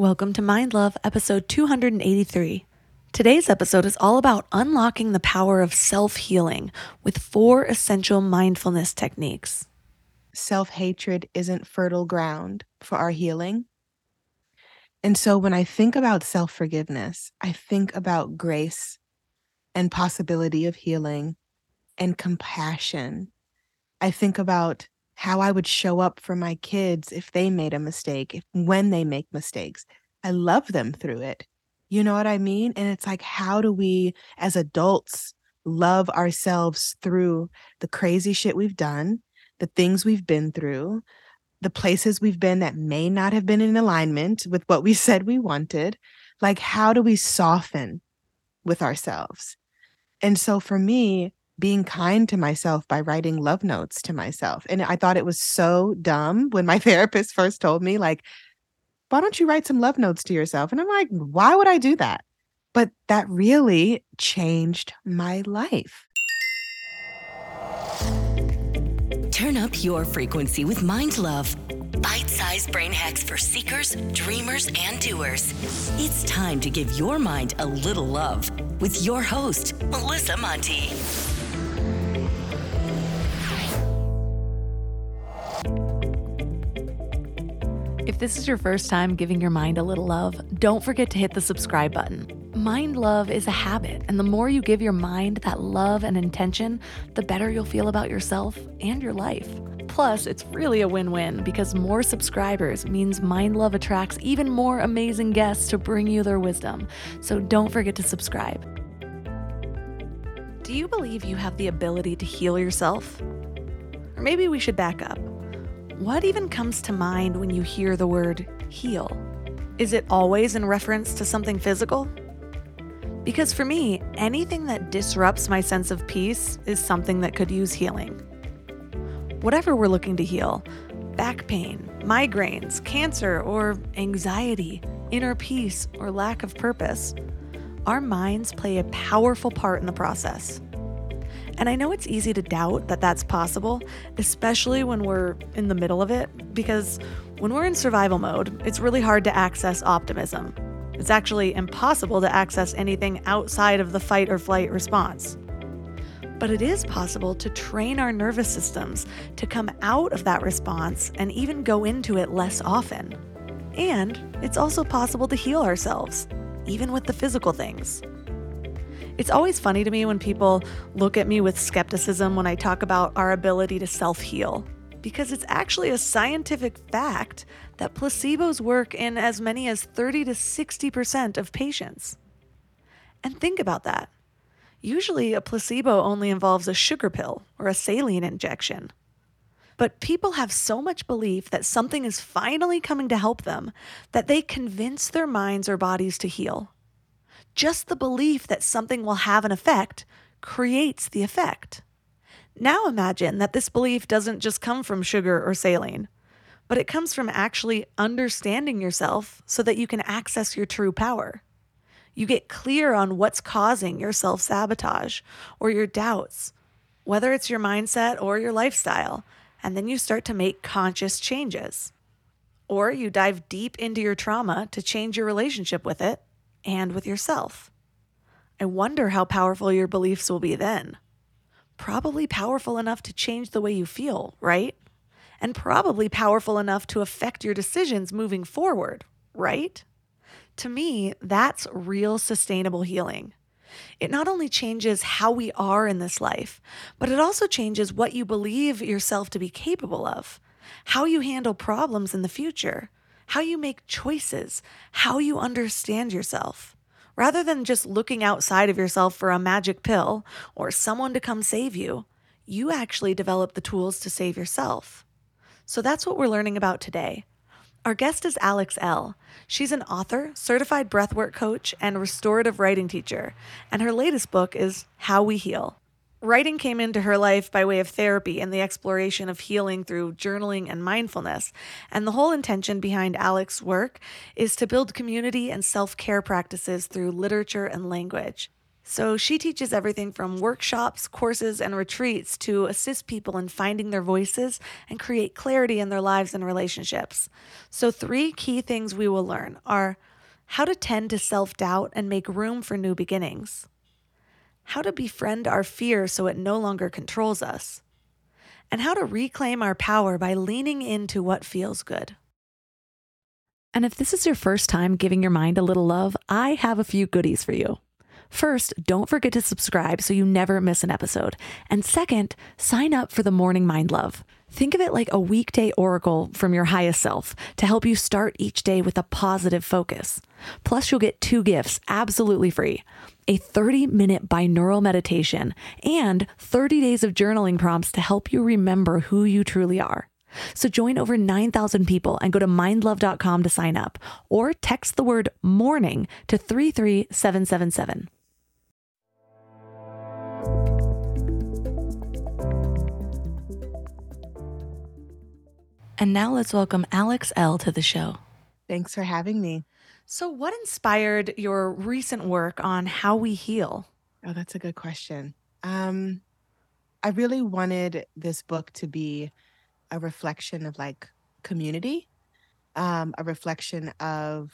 Welcome to Mind Love, episode 283. Today's episode is all about unlocking the power of self healing with four essential mindfulness techniques. Self hatred isn't fertile ground for our healing. And so when I think about self forgiveness, I think about grace and possibility of healing and compassion. I think about how I would show up for my kids if they made a mistake, if when they make mistakes. I love them through it. You know what I mean? And it's like, how do we as adults love ourselves through the crazy shit we've done, the things we've been through, the places we've been that may not have been in alignment with what we said we wanted? Like, how do we soften with ourselves? And so for me, being kind to myself by writing love notes to myself. And I thought it was so dumb when my therapist first told me, like, why don't you write some love notes to yourself? And I'm like, why would I do that? But that really changed my life. Turn up your frequency with Mind Love. Bite sized brain hacks for seekers, dreamers, and doers. It's time to give your mind a little love with your host, Melissa Monte. If this is your first time giving your mind a little love, don't forget to hit the subscribe button. Mind love is a habit, and the more you give your mind that love and intention, the better you'll feel about yourself and your life. Plus, it's really a win win because more subscribers means Mind Love attracts even more amazing guests to bring you their wisdom. So don't forget to subscribe. Do you believe you have the ability to heal yourself? Or maybe we should back up. What even comes to mind when you hear the word heal? Is it always in reference to something physical? Because for me, anything that disrupts my sense of peace is something that could use healing. Whatever we're looking to heal back pain, migraines, cancer, or anxiety, inner peace, or lack of purpose our minds play a powerful part in the process. And I know it's easy to doubt that that's possible, especially when we're in the middle of it, because when we're in survival mode, it's really hard to access optimism. It's actually impossible to access anything outside of the fight or flight response. But it is possible to train our nervous systems to come out of that response and even go into it less often. And it's also possible to heal ourselves, even with the physical things. It's always funny to me when people look at me with skepticism when I talk about our ability to self heal, because it's actually a scientific fact that placebos work in as many as 30 to 60% of patients. And think about that. Usually, a placebo only involves a sugar pill or a saline injection. But people have so much belief that something is finally coming to help them that they convince their minds or bodies to heal. Just the belief that something will have an effect creates the effect. Now imagine that this belief doesn't just come from sugar or saline, but it comes from actually understanding yourself so that you can access your true power. You get clear on what's causing your self sabotage or your doubts, whether it's your mindset or your lifestyle, and then you start to make conscious changes. Or you dive deep into your trauma to change your relationship with it and with yourself. I wonder how powerful your beliefs will be then. Probably powerful enough to change the way you feel, right? And probably powerful enough to affect your decisions moving forward, right? To me, that's real sustainable healing. It not only changes how we are in this life, but it also changes what you believe yourself to be capable of, how you handle problems in the future, how you make choices, how you understand yourself. Rather than just looking outside of yourself for a magic pill or someone to come save you, you actually develop the tools to save yourself. So that's what we're learning about today. Our guest is Alex Elle. She's an author, certified breathwork coach, and restorative writing teacher, and her latest book is How We Heal. Writing came into her life by way of therapy and the exploration of healing through journaling and mindfulness. And the whole intention behind Alex's work is to build community and self care practices through literature and language. So she teaches everything from workshops, courses, and retreats to assist people in finding their voices and create clarity in their lives and relationships. So, three key things we will learn are how to tend to self doubt and make room for new beginnings, how to befriend our fear so it no longer controls us, and how to reclaim our power by leaning into what feels good. And if this is your first time giving your mind a little love, I have a few goodies for you. First, don't forget to subscribe so you never miss an episode. And second, sign up for the Morning Mind Love. Think of it like a weekday oracle from your highest self to help you start each day with a positive focus. Plus, you'll get two gifts absolutely free a 30 minute binaural meditation and 30 days of journaling prompts to help you remember who you truly are. So join over 9,000 people and go to mindlove.com to sign up or text the word morning to 33777. And now let's welcome Alex Elle to the show. Thanks for having me. So, what inspired your recent work on how we heal? Oh, that's a good question. Um, I really wanted this book to be a reflection of like community, um, a reflection of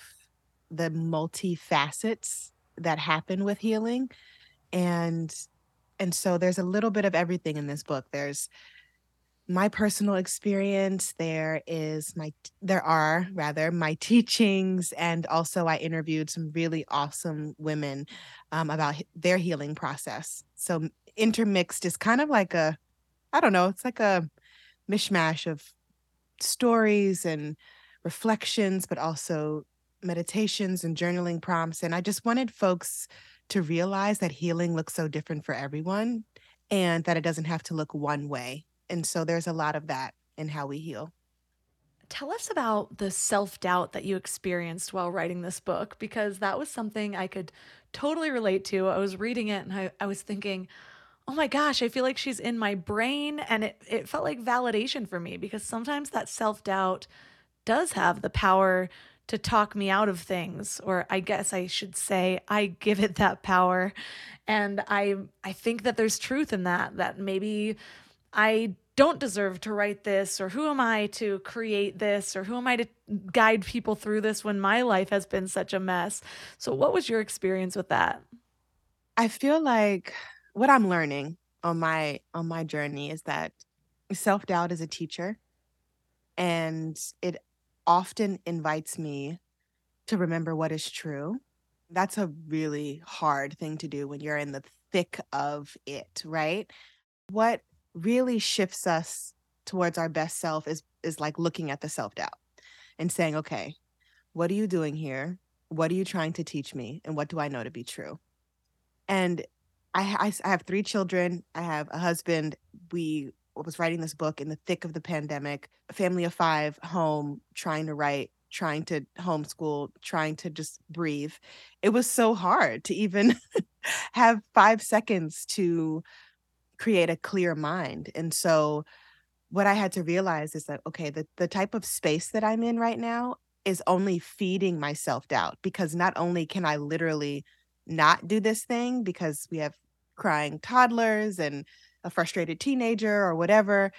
the multi facets that happen with healing. And and so there's a little bit of everything in this book. There's my personal experience there is my there are rather my teachings and also i interviewed some really awesome women um, about their healing process. So intermixed is kind of like a i don't know it's like a mishmash of stories and reflections but also meditations and journaling prompts and i just wanted folks to realize that healing looks so different for everyone and that it doesn't have to look one way and so there's a lot of that in how we heal. Tell us about the self doubt that you experienced while writing this book, because that was something I could totally relate to. I was reading it and I, I was thinking, oh my gosh, I feel like she's in my brain. And it, it felt like validation for me because sometimes that self doubt does have the power to talk me out of things or I guess I should say I give it that power and I I think that there's truth in that that maybe I don't deserve to write this, or who am I to create this, or who am I to guide people through this when my life has been such a mess. So, what was your experience with that? I feel like what I'm learning on my on my journey is that self-doubt is a teacher and it often invites me to remember what is true. That's a really hard thing to do when you're in the thick of it, right? What really shifts us towards our best self is is like looking at the self-doubt and saying, okay, what are you doing here? What are you trying to teach me? And what do I know to be true? And I, I, I have three children. I have a husband. We was writing this book in the thick of the pandemic, a family of five, home, trying to write, trying to homeschool, trying to just breathe. It was so hard to even have five seconds to create a clear mind. And so what I had to realize is that okay, the the type of space that I'm in right now is only feeding my self-doubt because not only can I literally not do this thing because we have crying toddlers and a frustrated teenager or whatever,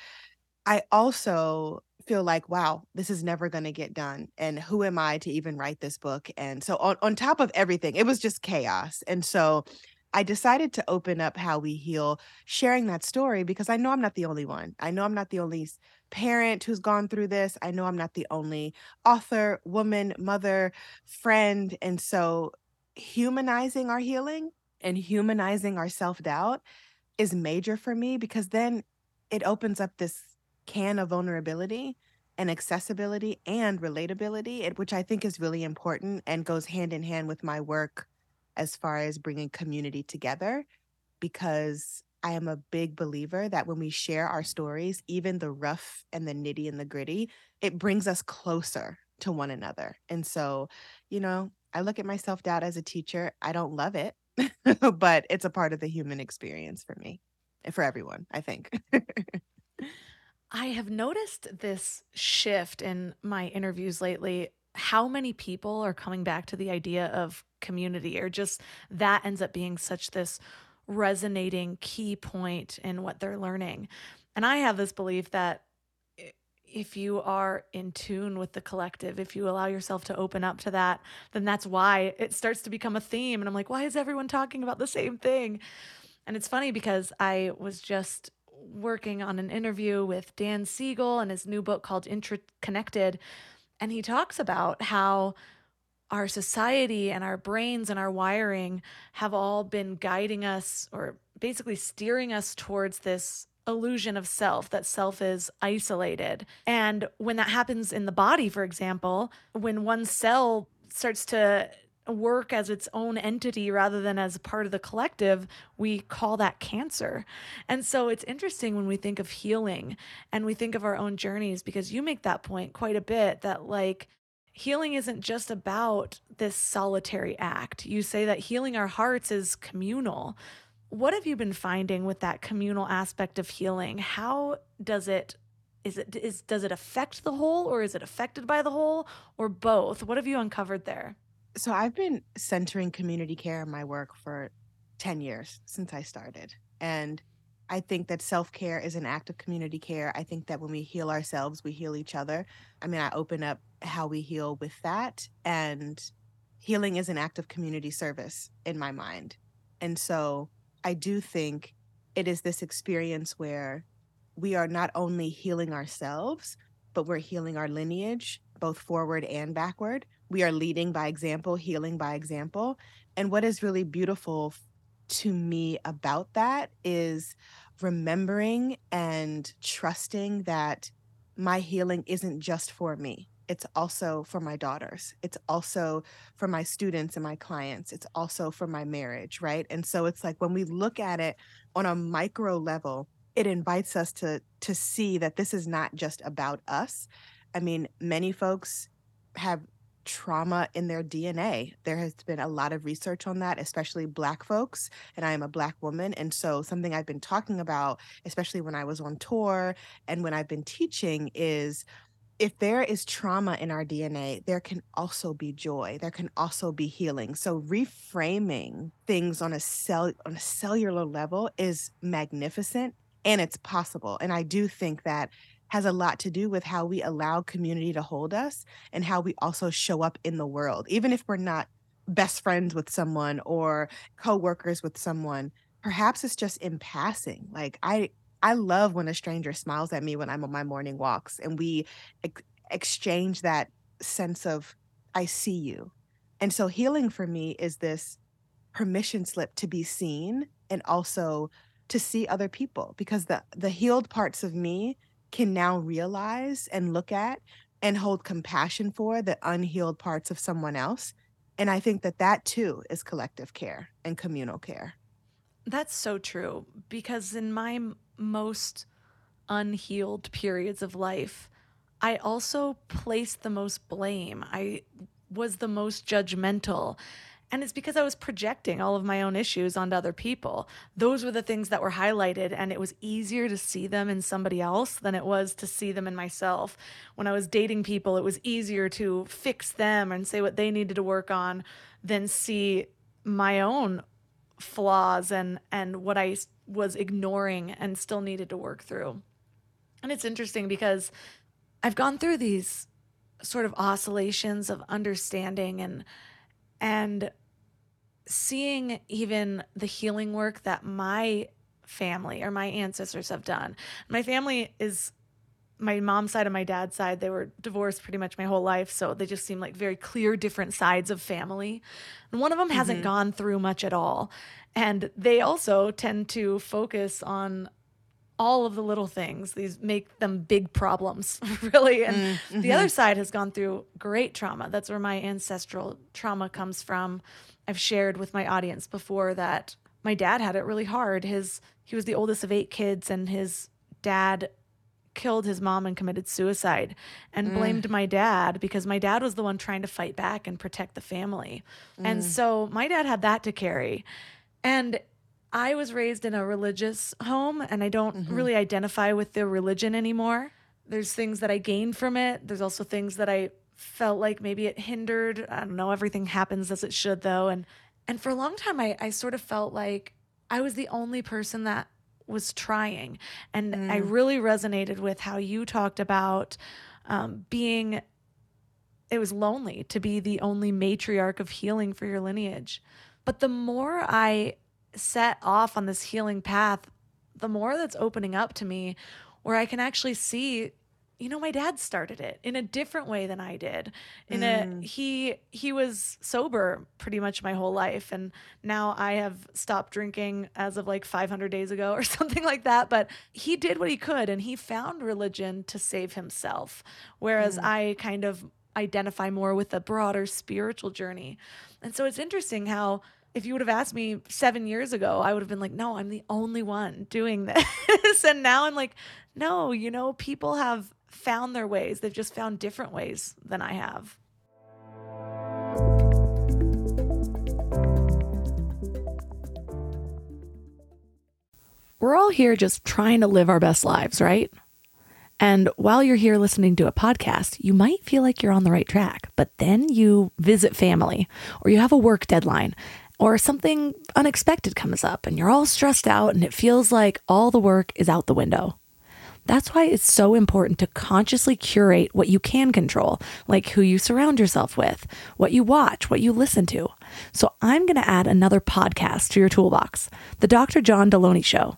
I also feel like wow this is never going to get done and who am i to even write this book and so on, on top of everything it was just chaos and so I decided to open up how we heal, sharing that story because I know I'm not the only one. I know I'm not the only parent who's gone through this. I know I'm not the only author, woman, mother, friend. And so humanizing our healing and humanizing our self doubt is major for me because then it opens up this can of vulnerability and accessibility and relatability, which I think is really important and goes hand in hand with my work as far as bringing community together because I am a big believer that when we share our stories, even the rough and the nitty and the gritty, it brings us closer to one another. And so, you know, I look at my self doubt as a teacher. I don't love it, but it's a part of the human experience for me and for everyone, I think. I have noticed this shift in my interviews lately how many people are coming back to the idea of community or just that ends up being such this resonating key point in what they're learning. And I have this belief that if you are in tune with the collective, if you allow yourself to open up to that, then that's why it starts to become a theme. And I'm like, why is everyone talking about the same thing? And it's funny because I was just working on an interview with Dan Siegel and his new book called Interconnected. And he talks about how our society and our brains and our wiring have all been guiding us or basically steering us towards this illusion of self that self is isolated. And when that happens in the body, for example, when one cell starts to work as its own entity rather than as part of the collective, we call that cancer. And so it's interesting when we think of healing and we think of our own journeys because you make that point quite a bit that, like, healing isn't just about this solitary act. You say that healing our hearts is communal. What have you been finding with that communal aspect of healing? How does it is it is does it affect the whole or is it affected by the whole or both? What have you uncovered there? So I've been centering community care in my work for 10 years since I started. And I think that self care is an act of community care. I think that when we heal ourselves, we heal each other. I mean, I open up how we heal with that. And healing is an act of community service in my mind. And so I do think it is this experience where we are not only healing ourselves, but we're healing our lineage, both forward and backward. We are leading by example, healing by example. And what is really beautiful to me about that is remembering and trusting that my healing isn't just for me. It's also for my daughters. It's also for my students and my clients. It's also for my marriage, right? And so it's like when we look at it on a micro level, it invites us to to see that this is not just about us. I mean, many folks have trauma in their DNA. There has been a lot of research on that, especially Black folks, and I am a Black woman. And so, something I've been talking about, especially when I was on tour and when I've been teaching, is if there is trauma in our DNA, there can also be joy. There can also be healing. So reframing things on a cell on a cellular level is magnificent and it's possible. And I do think that has a lot to do with how we allow community to hold us and how we also show up in the world. Even if we're not best friends with someone or co-workers with someone, perhaps it's just in passing. Like I I love when a stranger smiles at me when I'm on my morning walks and we ex- exchange that sense of I see you. And so healing for me is this permission slip to be seen and also to see other people because the the healed parts of me can now realize and look at and hold compassion for the unhealed parts of someone else. And I think that that too is collective care and communal care. That's so true because in my most unhealed periods of life, I also placed the most blame. I was the most judgmental. And it's because I was projecting all of my own issues onto other people. Those were the things that were highlighted, and it was easier to see them in somebody else than it was to see them in myself. When I was dating people, it was easier to fix them and say what they needed to work on than see my own flaws and and what I was ignoring and still needed to work through. And it's interesting because I've gone through these sort of oscillations of understanding and and seeing even the healing work that my family or my ancestors have done. My family is my mom's side and my dad's side, they were divorced pretty much my whole life. So they just seem like very clear, different sides of family. And one of them mm-hmm. hasn't gone through much at all. And they also tend to focus on all of the little things. These make them big problems, really. And mm-hmm. the other side has gone through great trauma. That's where my ancestral trauma comes from. I've shared with my audience before that my dad had it really hard. His he was the oldest of eight kids and his dad killed his mom and committed suicide and mm. blamed my dad because my dad was the one trying to fight back and protect the family. Mm. And so my dad had that to carry. And I was raised in a religious home and I don't mm-hmm. really identify with the religion anymore. There's things that I gained from it, there's also things that I felt like maybe it hindered. I don't know, everything happens as it should though. And and for a long time I, I sort of felt like I was the only person that was trying. And mm. I really resonated with how you talked about um, being it was lonely to be the only matriarch of healing for your lineage. But the more I set off on this healing path, the more that's opening up to me where I can actually see you know my dad started it in a different way than I did. In mm. a he he was sober pretty much my whole life and now I have stopped drinking as of like 500 days ago or something like that, but he did what he could and he found religion to save himself whereas mm. I kind of identify more with a broader spiritual journey. And so it's interesting how if you would have asked me seven years ago, I would have been like, no, I'm the only one doing this. and now I'm like, no, you know, people have found their ways. They've just found different ways than I have. We're all here just trying to live our best lives, right? And while you're here listening to a podcast, you might feel like you're on the right track, but then you visit family or you have a work deadline or something unexpected comes up and you're all stressed out and it feels like all the work is out the window. That's why it's so important to consciously curate what you can control, like who you surround yourself with, what you watch, what you listen to. So I'm going to add another podcast to your toolbox The Dr. John Delony Show.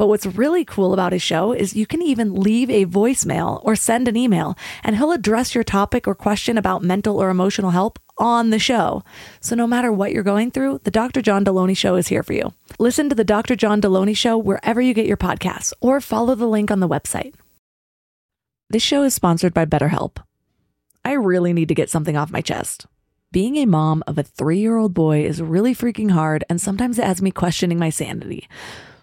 But what's really cool about his show is you can even leave a voicemail or send an email, and he'll address your topic or question about mental or emotional help on the show. So no matter what you're going through, the Dr. John Delony Show is here for you. Listen to the Dr. John Delony Show wherever you get your podcasts or follow the link on the website. This show is sponsored by BetterHelp. I really need to get something off my chest. Being a mom of a three year old boy is really freaking hard, and sometimes it has me questioning my sanity.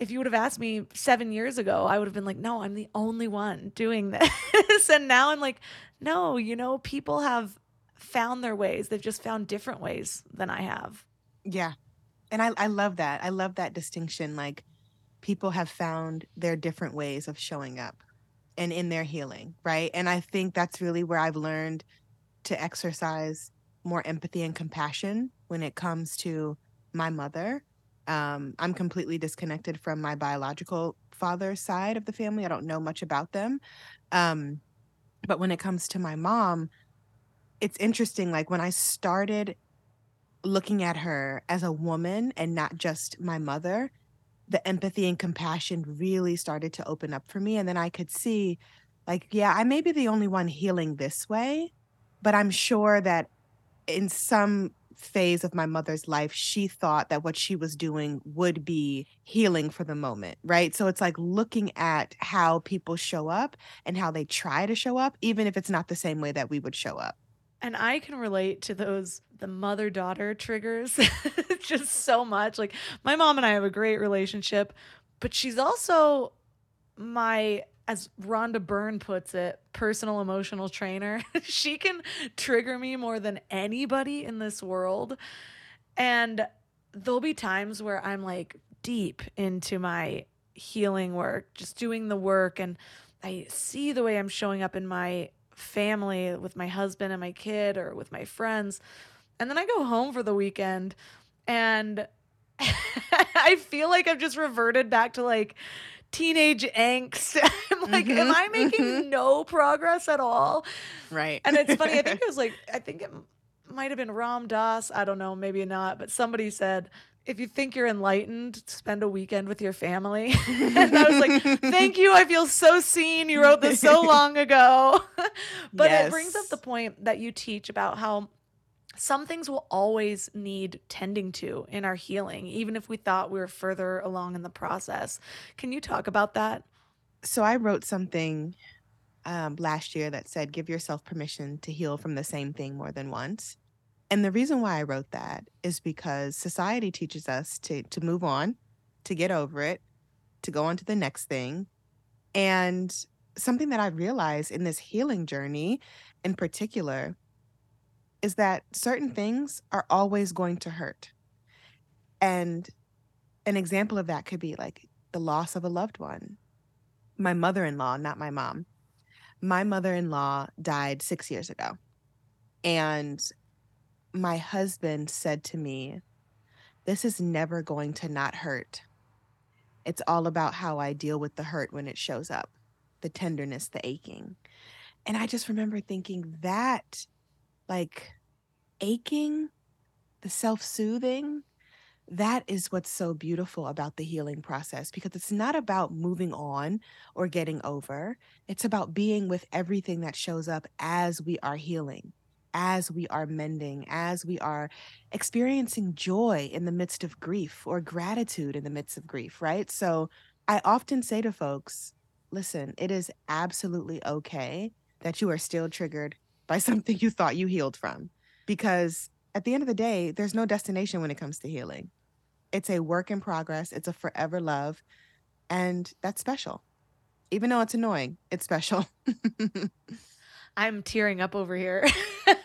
If you would have asked me seven years ago, I would have been like, no, I'm the only one doing this. and now I'm like, no, you know, people have found their ways. They've just found different ways than I have. Yeah. And I, I love that. I love that distinction. Like people have found their different ways of showing up and in their healing. Right. And I think that's really where I've learned to exercise more empathy and compassion when it comes to my mother um, I'm completely disconnected from my biological father's side of the family. I don't know much about them. Um, but when it comes to my mom, it's interesting. Like when I started looking at her as a woman and not just my mother, the empathy and compassion really started to open up for me. And then I could see, like, yeah, I may be the only one healing this way, but I'm sure that in some phase of my mother's life, she thought that what she was doing would be healing for the moment, right? So it's like looking at how people show up and how they try to show up, even if it's not the same way that we would show up. And I can relate to those the mother daughter triggers just so much. Like my mom and I have a great relationship, but she's also my as Rhonda Byrne puts it, personal emotional trainer. she can trigger me more than anybody in this world. And there'll be times where I'm like deep into my healing work, just doing the work and I see the way I'm showing up in my family with my husband and my kid or with my friends. And then I go home for the weekend and I feel like I've just reverted back to like teenage angst. I'm like, am mm-hmm. I making mm-hmm. no progress at all? Right. And it's funny, I think it was like, I think it might have been Ram Dass. I don't know, maybe not, but somebody said, if you think you're enlightened, spend a weekend with your family. and I was like, thank you. I feel so seen. You wrote this so long ago. but it brings up the point that you teach about how some things will always need tending to in our healing, even if we thought we were further along in the process. Can you talk about that? So I wrote something um, last year that said, give yourself permission to heal from the same thing more than once. And the reason why I wrote that is because society teaches us to to move on, to get over it, to go on to the next thing. And something that I've realized in this healing journey in particular is that certain things are always going to hurt. And an example of that could be like the loss of a loved one. My mother in law, not my mom, my mother in law died six years ago. And my husband said to me, This is never going to not hurt. It's all about how I deal with the hurt when it shows up, the tenderness, the aching. And I just remember thinking that, like, aching, the self soothing, that is what's so beautiful about the healing process because it's not about moving on or getting over. It's about being with everything that shows up as we are healing, as we are mending, as we are experiencing joy in the midst of grief or gratitude in the midst of grief, right? So I often say to folks, listen, it is absolutely okay that you are still triggered by something you thought you healed from because at the end of the day, there's no destination when it comes to healing. It's a work in progress, it's a forever love, and that's special. Even though it's annoying, it's special. I'm tearing up over here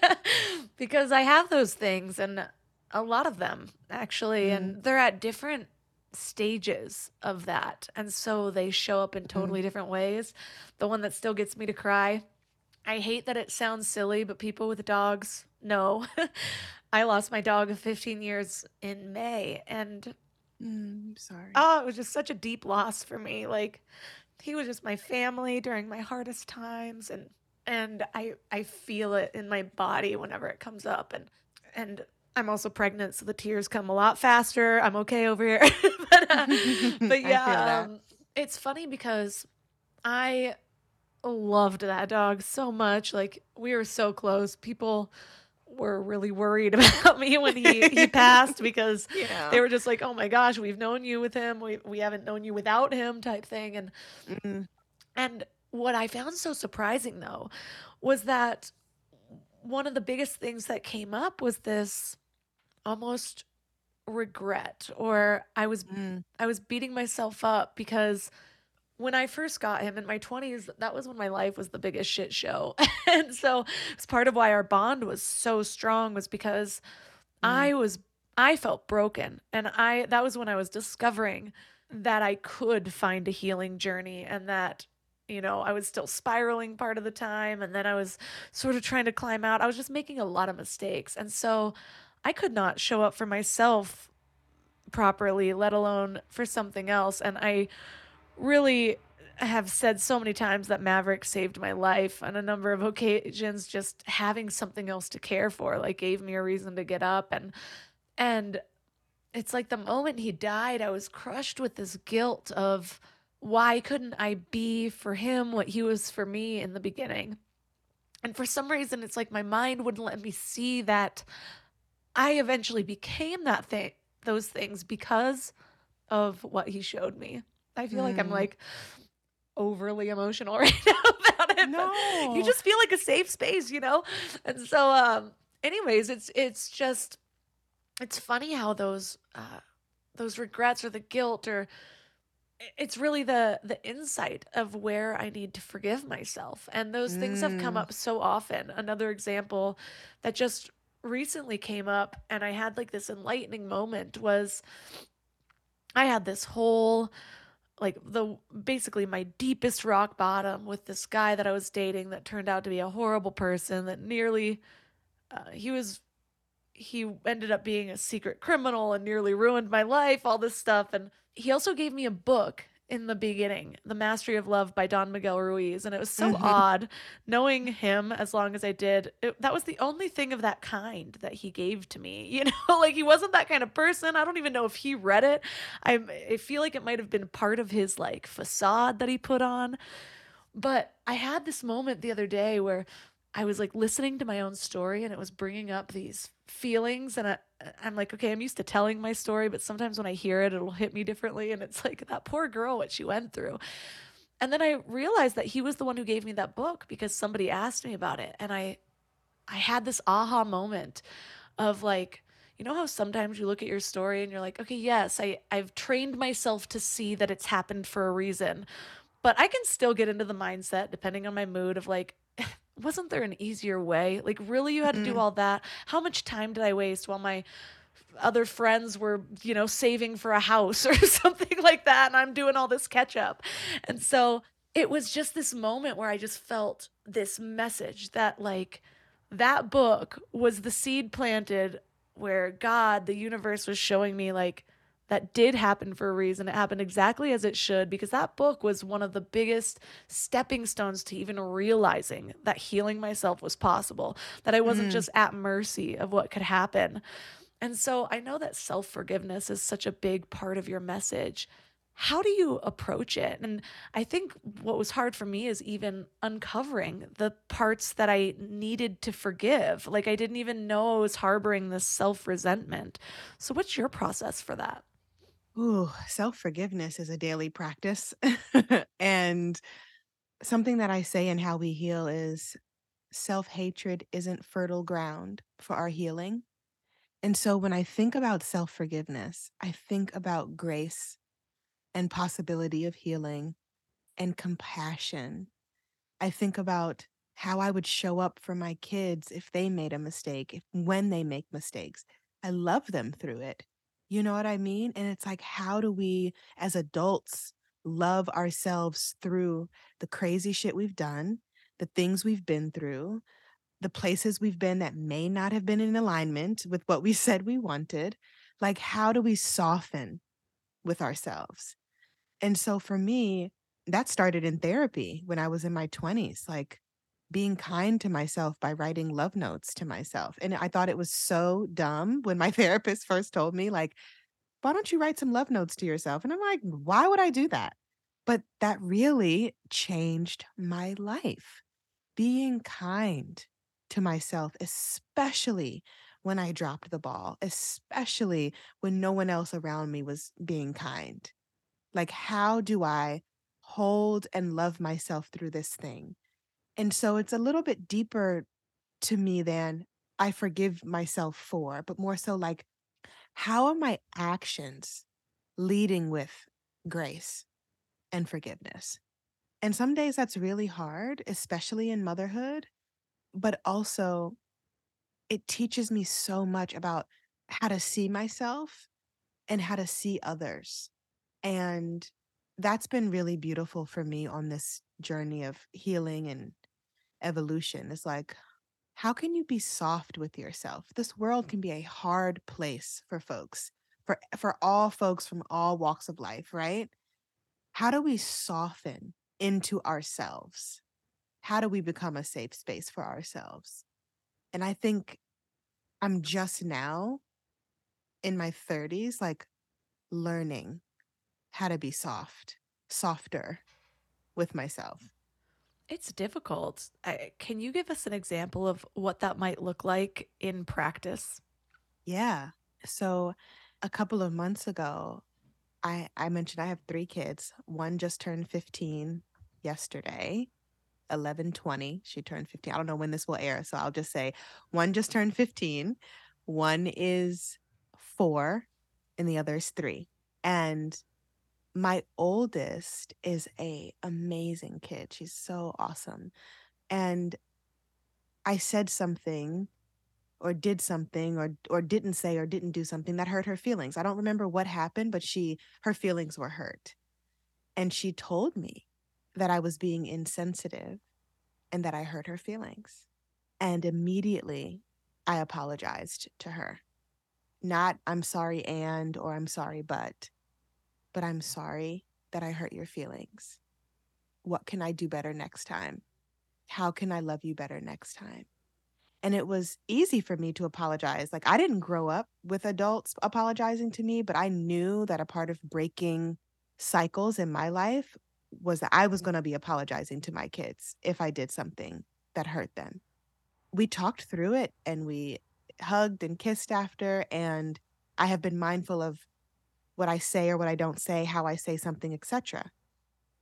because I have those things and a lot of them actually, Mm. and they're at different stages of that. And so they show up in totally different ways. The one that still gets me to cry, I hate that it sounds silly, but people with dogs know. I lost my dog of 15 years in May, and Mm, sorry. oh, it was just such a deep loss for me. Like he was just my family during my hardest times and and I I feel it in my body whenever it comes up and and I'm also pregnant so the tears come a lot faster. I'm okay over here. but uh, but yeah, um, it's funny because I loved that dog so much. Like we were so close. People were really worried about me when he he passed because Yeah. they were just like, "Oh my gosh, we've known you with him. We we haven't known you without him," type thing. And Mm, and what I found so surprising though was that one of the biggest things that came up was this almost regret or I was mm, I was beating myself up because when I first got him in my 20s, that was when my life was the biggest shit show. and so it's part of why our bond was so strong was because mm, I was I felt broken and I that was when I was discovering that I could find a healing journey and that you know, I was still spiraling part of the time and then I was sort of trying to climb out. I was just making a lot of mistakes. And so I could not show up for myself properly, let alone for something else. And I really have said so many times that Maverick saved my life on a number of occasions just having something else to care for like gave me a reason to get up and and it's like the moment he died I was crushed with this guilt of why couldn't I be for him what he was for me in the beginning and for some reason it's like my mind wouldn't let me see that I eventually became that thing those things because of what he showed me. I feel like I'm mm. like overly emotional right now about it. But you just feel like a safe space, you know? And so um anyways, it's it's just it's funny how those uh those regrets or the guilt or it's really the the insight of where I need to forgive myself. And those things have come Mm, up so often. Another example that just recently came up and I had like this enlightening moment was I had this whole like the basically my deepest rock bottom with this guy that I was dating that turned out to be a horrible person that nearly uh, he was he ended up being a secret criminal and nearly ruined my life all this stuff. And he also gave me a book in the beginning, The Mastery of Love by Don Miguel Ruiz. And it was so mm-hmm. odd knowing him as long as I did. It, that was the only thing of that kind that he gave to me. You know, like he wasn't that kind of person. I don't even know if he read it. I, I feel like it might have been part of his like facade that he put on. But I had this moment the other day where I was like listening to my own story and it was bringing up these feelings and I, I'm like, okay, I'm used to telling my story, but sometimes when I hear it, it'll hit me differently. And it's like that poor girl, what she went through. And then I realized that he was the one who gave me that book because somebody asked me about it. And I, I had this aha moment of like, you know how sometimes you look at your story and you're like, okay, yes, I, I've trained myself to see that it's happened for a reason. But I can still get into the mindset, depending on my mood, of like, wasn't there an easier way? Like, really, you had to do all that? How much time did I waste while my other friends were, you know, saving for a house or something like that? And I'm doing all this catch up. And so it was just this moment where I just felt this message that, like, that book was the seed planted where God, the universe, was showing me, like, that did happen for a reason. It happened exactly as it should because that book was one of the biggest stepping stones to even realizing that healing myself was possible, that I wasn't mm. just at mercy of what could happen. And so I know that self forgiveness is such a big part of your message. How do you approach it? And I think what was hard for me is even uncovering the parts that I needed to forgive. Like I didn't even know I was harboring this self resentment. So, what's your process for that? Ooh, self-forgiveness is a daily practice. And something that I say in How We Heal is self-hatred isn't fertile ground for our healing. And so when I think about self-forgiveness, I think about grace and possibility of healing and compassion. I think about how I would show up for my kids if they made a mistake, if when they make mistakes. I love them through it. You know what I mean? And it's like, how do we as adults love ourselves through the crazy shit we've done, the things we've been through, the places we've been that may not have been in alignment with what we said we wanted? Like, how do we soften with ourselves? And so for me, that started in therapy when I was in my 20s. Like, being kind to myself by writing love notes to myself. And I thought it was so dumb when my therapist first told me, like, why don't you write some love notes to yourself? And I'm like, why would I do that? But that really changed my life. Being kind to myself, especially when I dropped the ball, especially when no one else around me was being kind. Like, how do I hold and love myself through this thing? And so it's a little bit deeper to me than I forgive myself for, but more so like, how are my actions leading with grace and forgiveness? And some days that's really hard, especially in motherhood, but also it teaches me so much about how to see myself and how to see others. And that's been really beautiful for me on this journey of healing and evolution is like, how can you be soft with yourself? This world can be a hard place for folks, for for all folks from all walks of life, right? How do we soften into ourselves? How do we become a safe space for ourselves? And I think I'm just now in my 30s, like learning how to be soft, softer with myself. It's difficult. I, can you give us an example of what that might look like in practice? Yeah. So a couple of months ago, I I mentioned I have three kids. One just turned 15 yesterday. 11:20. She turned 15. I don't know when this will air, so I'll just say one just turned 15. One is 4 and the other is 3. And my oldest is a amazing kid. She's so awesome. And I said something or did something or or didn't say or didn't do something that hurt her feelings. I don't remember what happened, but she her feelings were hurt. And she told me that I was being insensitive and that I hurt her feelings. And immediately I apologized to her. Not I'm sorry and or I'm sorry but, but I'm sorry that I hurt your feelings. What can I do better next time? How can I love you better next time? And it was easy for me to apologize. Like, I didn't grow up with adults apologizing to me, but I knew that a part of breaking cycles in my life was that I was going to be apologizing to my kids if I did something that hurt them. We talked through it and we hugged and kissed after. And I have been mindful of what I say or what I don't say, how I say something, etc.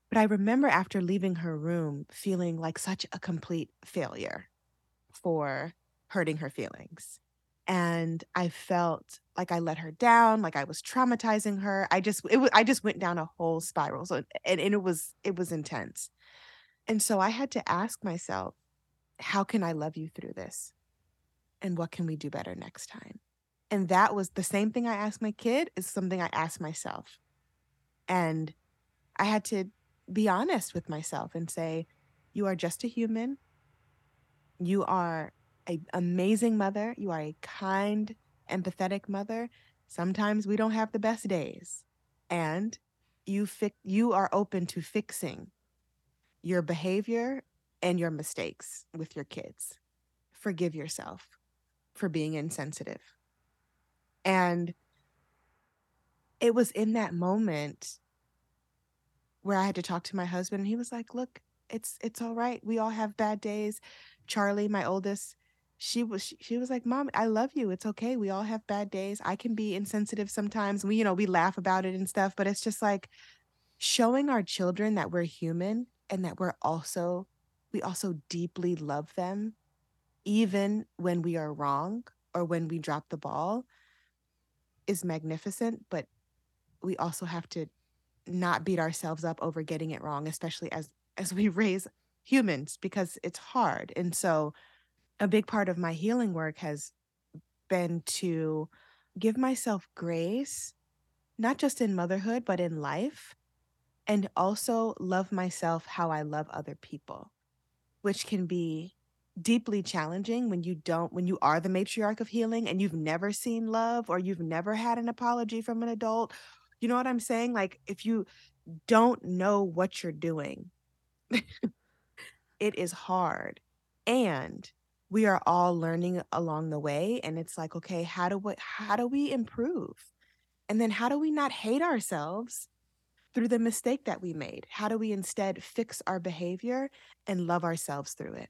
But I remember after leaving her room feeling like such a complete failure for hurting her feelings. And I felt like I let her down, like I was traumatizing her. I just it was I just went down a whole spiral. So and, and it was it was intense. And so I had to ask myself, how can I love you through this? And what can we do better next time? And that was the same thing I asked my kid is something I asked myself. And I had to be honest with myself and say, you are just a human. You are an amazing mother. You are a kind, empathetic mother. Sometimes we don't have the best days. And you fi- you are open to fixing your behavior and your mistakes with your kids. Forgive yourself for being insensitive. And it was in that moment where I had to talk to my husband and he was like, "Look, it's it's all right. We all have bad days. Charlie, my oldest, she was she, she was like, "Mom, I love you. It's okay. We all have bad days. I can be insensitive sometimes. We, you know, we laugh about it and stuff, but it's just like showing our children that we're human and that we're also we also deeply love them even when we are wrong or when we drop the ball is magnificent, but we also have to not beat ourselves up over getting it wrong, especially as as we raise humans because it's hard. And so a big part of my healing work has been to give myself grace, not just in motherhood, but in life, and also love myself how I love other people, which can be deeply challenging when you don't when you are the matriarch of healing and you've never seen love or you've never had an apology from an adult you know what i'm saying? Like if you don't know what you're doing it is hard. And we are all learning along the way and it's like okay how do we how do we improve? And then how do we not hate ourselves through the mistake that we made? How do we instead fix our behavior and love ourselves through it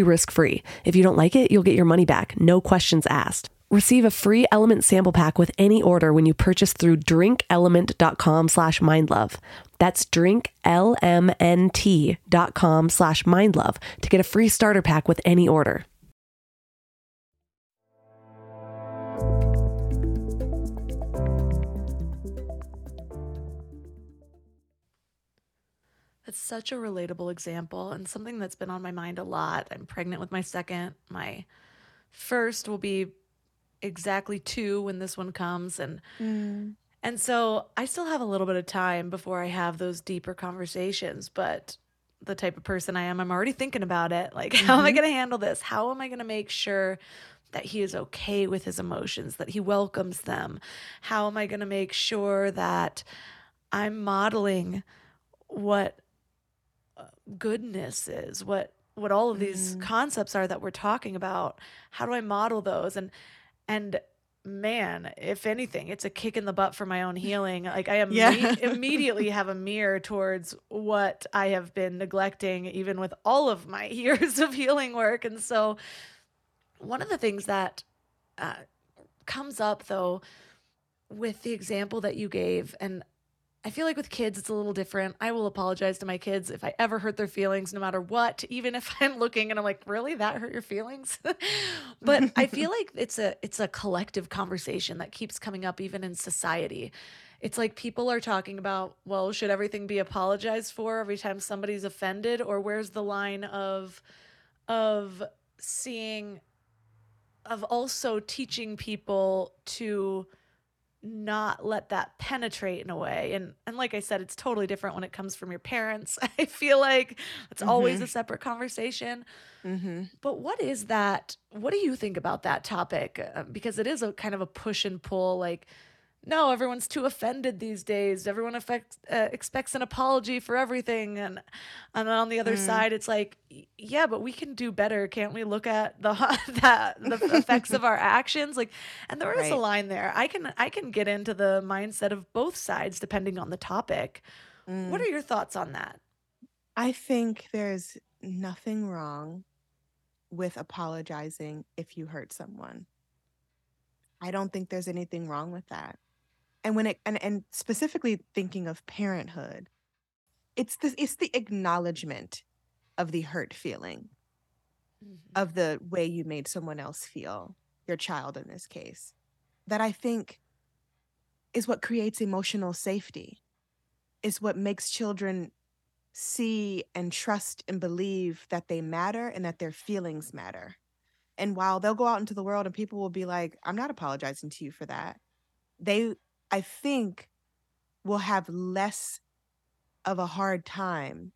risk free. If you don't like it, you'll get your money back, no questions asked. Receive a free Element sample pack with any order when you purchase through drinkelement.com slash mindlove. That's drinklmnt.com slash mindlove to get a free starter pack with any order. That's such a relatable example and something that's been on my mind a lot. I'm pregnant with my second. My first will be exactly two when this one comes and Mm. and so I still have a little bit of time before I have those deeper conversations, but the type of person I am, I'm already thinking about it. Like, how am I Mhm. going to handle this? How am I going to make sure that he is okay with his emotions, that he welcomes them? How am I going to make sure that I'm modeling what goodness is, what what all of these Mm. concepts are that we're talking about? How do I model those? And and man, if anything, it's a kick in the butt for my own healing. Like I am Yeah. immediately have a mirror towards what I have been neglecting, even with all of my years of healing work. And so, one of the things that uh, comes up though with the example that you gave, and I feel like with kids, it's a little different. I will apologize to my kids if I ever hurt their feelings, no matter what, even if I'm looking and I'm like, really, that hurt your feelings? but I feel like it's a it's a collective conversation that keeps coming up even in society. It's like people are talking about, well, should everything be apologized for every time somebody's offended, or where's the line of of seeing of also teaching people to not let that penetrate in a way. And and like i said it's totally different when it comes from your parents. I feel like it's always Mhm. a separate conversation. Hmm but what is that what do you think about that topic? Uh, because it is a kind of a push and pull like no everyone's too offended these days everyone affects, uh, expects an apology for everything and and then on the other Mm. side it's like yeah but we can do better can't we look at the that the effects of our actions like and there is a line there i can i can get into the mindset of both sides depending on the topic Mm. what are your thoughts on that I think there's nothing wrong with apologizing if you hurt someone. I don't think there's anything wrong with that. And when it and, and specifically thinking of parenthood, it's the it's the acknowledgement of the hurt feeling, mm-hmm. of the way you made someone else feel, your child in this case, that I think is what creates emotional safety, is what makes children see and trust and believe that they matter and that their feelings matter. And while they'll go out into the world and people will be like, I'm not apologizing to you for that, they, I think, will have less of a hard time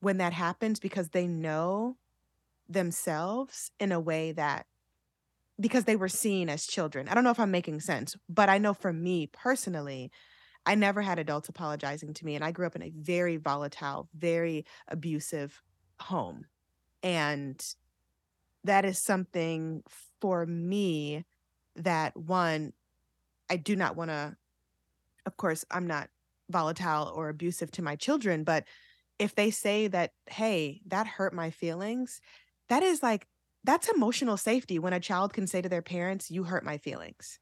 when that happens because they know themselves in a way that because they were seen as children. I don't know if I'm making sense, but I know for me personally, I never had adults apologizing to me. And I grew up in a very volatile, very abusive home. And that is something for me that one, I do not want to, of course, I'm not volatile or abusive to my children, but if they say that, hey, that hurt my feelings, that is like, that's emotional safety when a child can say to their parents, you hurt my feelings.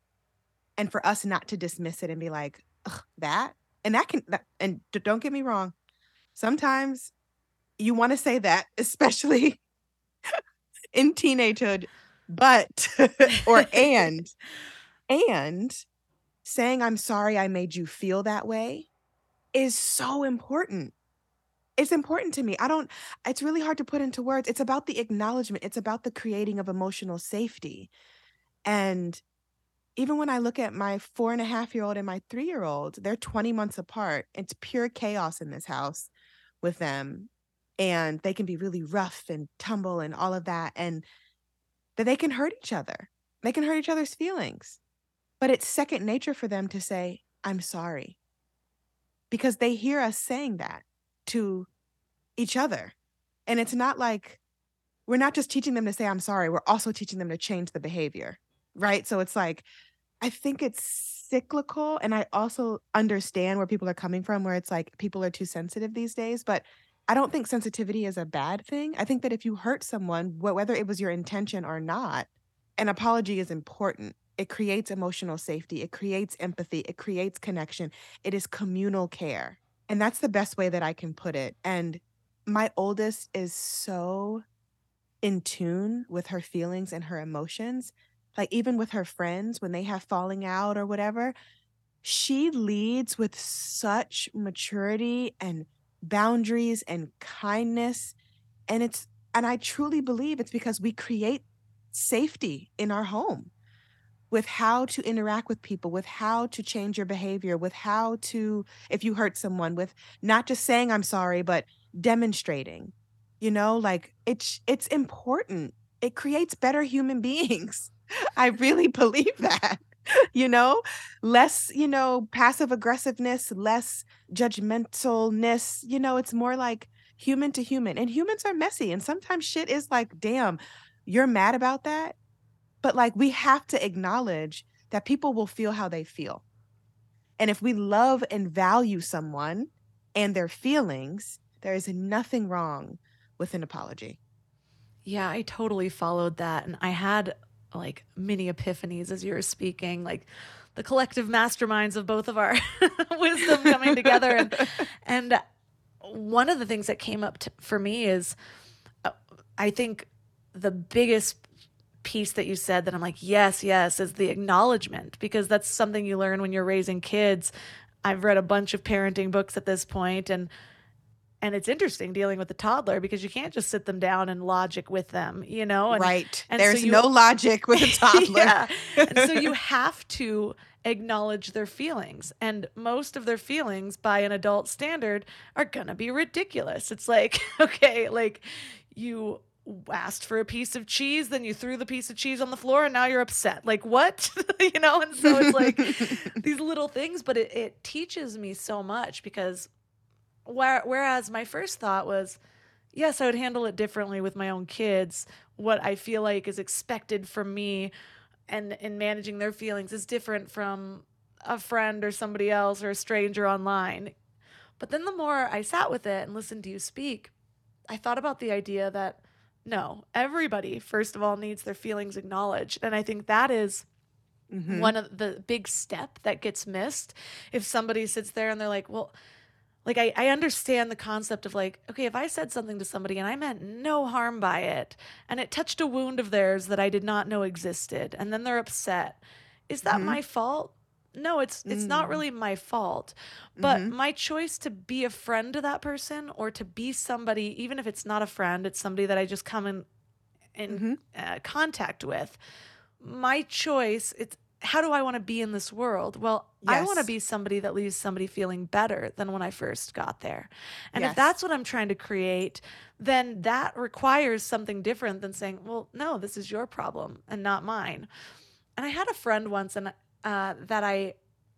And for us not to dismiss it and be like, Ugh, that, and that can, that, and don't get me wrong, sometimes you want to say that, especially in teenagehood, but, or and, and saying, I'm sorry I made you feel that way is so important. It's important to me. I don't, it's really hard to put into words. It's about the acknowledgement, it's about the creating of emotional safety. And even when I look at my four and a half year old and my three year old, they're 20 months apart. It's pure chaos in this house with them. And they can be really rough and tumble and all of that. And that they can hurt each other. They can hurt each other's feelings. But it's second nature for them to say, I'm sorry. Because they hear us saying that to each other. And it's not like we're not just teaching them to say, I'm sorry, we're also teaching them to change the behavior. Right. So it's like, I think it's cyclical. And I also understand where people are coming from, where it's like people are too sensitive these days. But I don't think sensitivity is a bad thing. I think that if you hurt someone, whether it was your intention or not, an apology is important. It creates emotional safety, it creates empathy, it creates connection. It is communal care. And that's the best way that I can put it. And my oldest is so in tune with her feelings and her emotions. Like, even with her friends, when they have falling out or whatever, she leads with such maturity and boundaries and kindness. And it's, and I truly believe it's because we create safety in our home with how to interact with people, with how to change your behavior, with how to, if you hurt someone, with not just saying I'm sorry, but demonstrating. You know, like it's it's important. It creates better human beings. I really believe that. You know, less, you know, passive aggressiveness, less judgmentalness. You know, it's more like human to human. And humans are messy. And sometimes shit is like, damn, you're mad about that but like we have to acknowledge that people will feel how they feel. And if we love and value someone and their feelings, there is nothing wrong with an apology. Yeah, I totally followed that. And I had like mini epiphanies as you were speaking, like the collective masterminds of both of our wisdom coming together. And, and one of the things that came up for me is uh, I think the biggest piece that you said that I'm like, yes, yes, is the acknowledgement because that's something you learn when you're raising kids. I've read a bunch of parenting books at this point and and it's interesting dealing with a toddler because you can't just sit them down and logic with them, you know? And, right. And There's so you, no logic with a toddler. yeah. And so you have to acknowledge their feelings. And most of their feelings by an adult standard are going to be ridiculous. It's like, okay, like you asked for a piece of cheese, then you threw the piece of cheese on the floor and now you're upset. Like what? you know? And so it's like these little things, but it, it teaches me so much because where, whereas my first thought was, yes, I would handle it differently with my own kids. What I feel like is expected from me and in managing their feelings is different from a friend or somebody else or a stranger online. But then the more I sat with it and listened to you speak, I thought about the idea that no, everybody, first of all, needs their feelings acknowledged. And I think that is mm-hmm. one of the big step that gets missed. If somebody sits there and they're like, well, like I, I understand the concept of like, okay, if I said something to somebody and I meant no harm by it, and it touched a wound of theirs that I did not know existed, and then they're upset, is that mm-hmm. my fault? No it's it's mm. not really my fault but mm-hmm. my choice to be a friend to that person or to be somebody even if it's not a friend it's somebody that i just come in in mm-hmm. uh, contact with my choice it's how do i want to be in this world well yes. i want to be somebody that leaves somebody feeling better than when i first got there and yes. if that's what i'm trying to create then that requires something different than saying well no this is your problem and not mine and I had a friend once, and uh, that I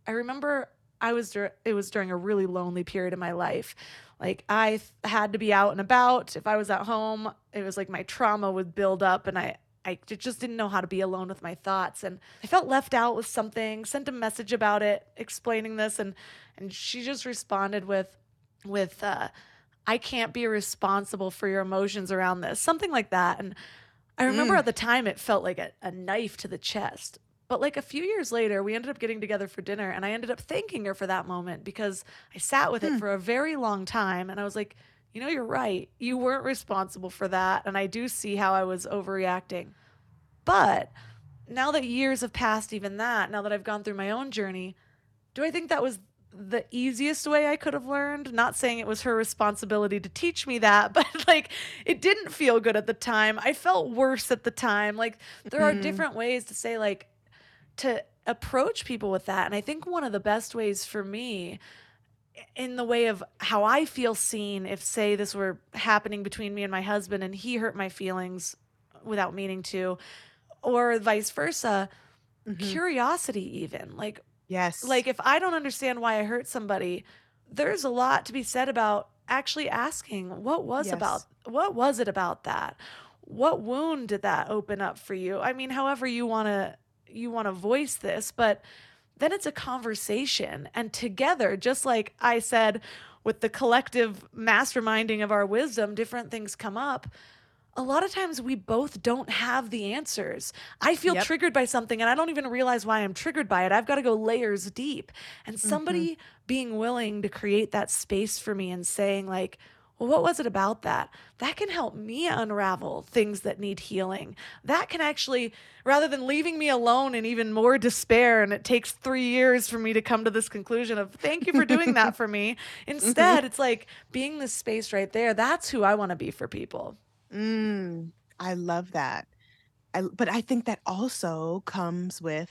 I remember I was dur- it was during a really lonely period in my life. Like I th- had to be out and about. If I was at home, it was like my trauma would build up and I I just didn't know how to be alone with my thoughts and I felt left out with something. Sent a message about it explaining this and and she just responded with with uh I can't be responsible for your emotions around this. Something like that. And I remember mm. at the time it felt like a, a knife to the chest. But like a few years later, we ended up getting together for dinner, and I ended up thanking her for that moment because I sat with hmm. it for a very long time. And I was like, you know, you're right. You weren't responsible for that. And I do see how I was overreacting. But now that years have passed, even that, now that I've gone through my own journey, do I think that was the easiest way I could have learned. Not saying it was her responsibility to teach me that, but like it didn't feel good at the time. I felt worse at the time. Like there mm-hmm. are different ways to say like to approach people with that. And I think one of the best ways for me in the way of how I feel seen if say this were happening between me and my husband and he hurt my feelings without meaning to or vice versa mm-hmm. curiosity even like yes like if I don't understand why I hurt somebody there's a lot to be said about actually asking what was yes. about what was it about that what wound did that open up for you I mean however you want to you want to voice this, but then it's a conversation. And together, just like I said, with the collective masterminding of our wisdom, different things come up. A lot of times we both don't have the answers. I feel yep. triggered by something and I don't even realize why I'm triggered by it. I've got to go layers deep. And somebody mm-hmm. being willing to create that space for me and saying, like, well, what was it about that? That can help me unravel things that need healing. That can actually, rather than leaving me alone in even more despair, and it takes three years for me to come to this conclusion of thank you for doing that for me. Instead, it's like being this space right there. That's who I want to be for people. Mm, I love that. I, but I think that also comes with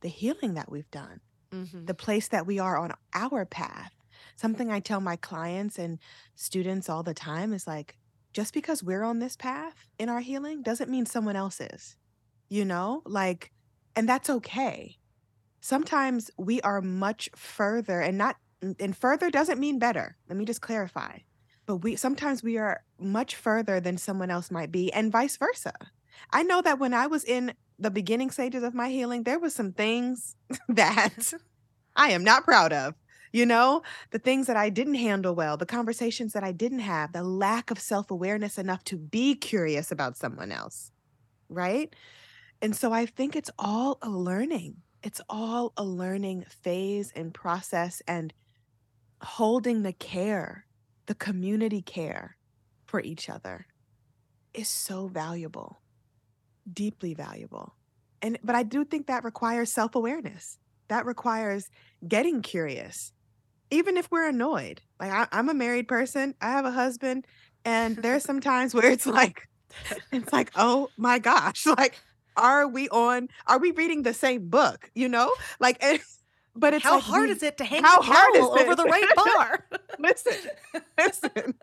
the healing that we've done, Mm-hmm. the place that we are on our path. Something I tell my clients and students all the time is like, just because we're on this path in our healing doesn't mean someone else is, you know? Like, and that's okay. Sometimes we are much further and not, and further doesn't mean better. Let me just clarify. But we sometimes we are much further than someone else might be, and vice versa. I know that when I was in the beginning stages of my healing, there was some things that I am not proud of. You know, the things that I didn't handle well, the conversations that I didn't have, the lack of self awareness enough to be curious about someone else. Right. And so I think it's all a learning. It's all a learning phase and process and holding the care, the community care for each other is so valuable, deeply valuable. And but I do think that requires self-awareness. That requires getting curious. Even if we're annoyed. Like I, I'm a married person, I have a husband, and there's some times where it's like, it's like, oh my gosh, like, are we on? Are we reading the same book? You know, like, but it's how like hard we- is it to hang how hard is over the right bar? listen, listen.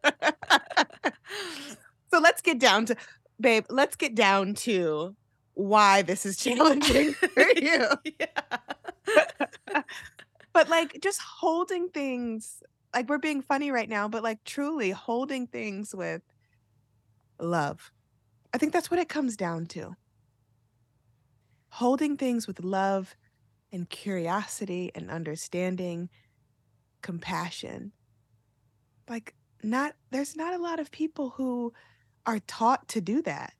so let's get down to, babe. Let's get down to why this is challenging for you. But like just holding things like we're being funny right now but like truly holding things with love. I think that's what it comes down to. Holding things with love and curiosity and understanding compassion. Like not there's not a lot of people who are taught to do that.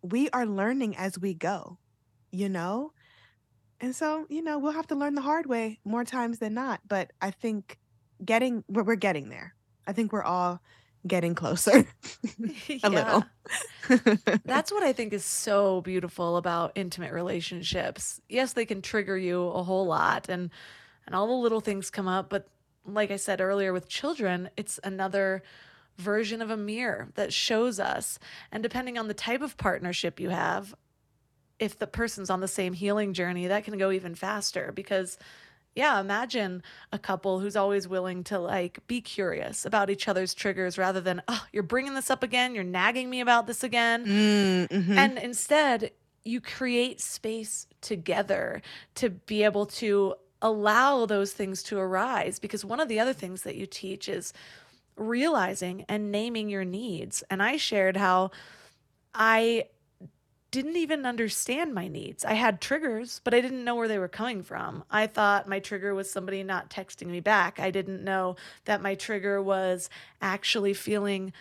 We are learning as we go you know and so, you know, we'll have to learn the hard way more times than not. But I think getting, we're, we're getting there. I think we're all getting closer a little. That's what I think is so beautiful about intimate relationships. Yes, they can trigger you a whole lot and and all the little things come up, but like I said earlier with children, it's another version of a mirror that shows us and depending on the type of partnership you have, if the person's on the same healing journey, that can go even faster because yeah, imagine a couple who's always willing to like be curious about each other's triggers rather than, oh, you're bringing this up again, you're nagging me about this again. Mm, mhm. And instead, you create space together to be able to allow those things to arise. Because one of the other things that you teach is realizing and naming your needs. And I shared how I didn't even understand my needs. I had triggers, but I didn't know where they were coming from. I thought my trigger was somebody not texting me back. I didn't know that my trigger was actually feeling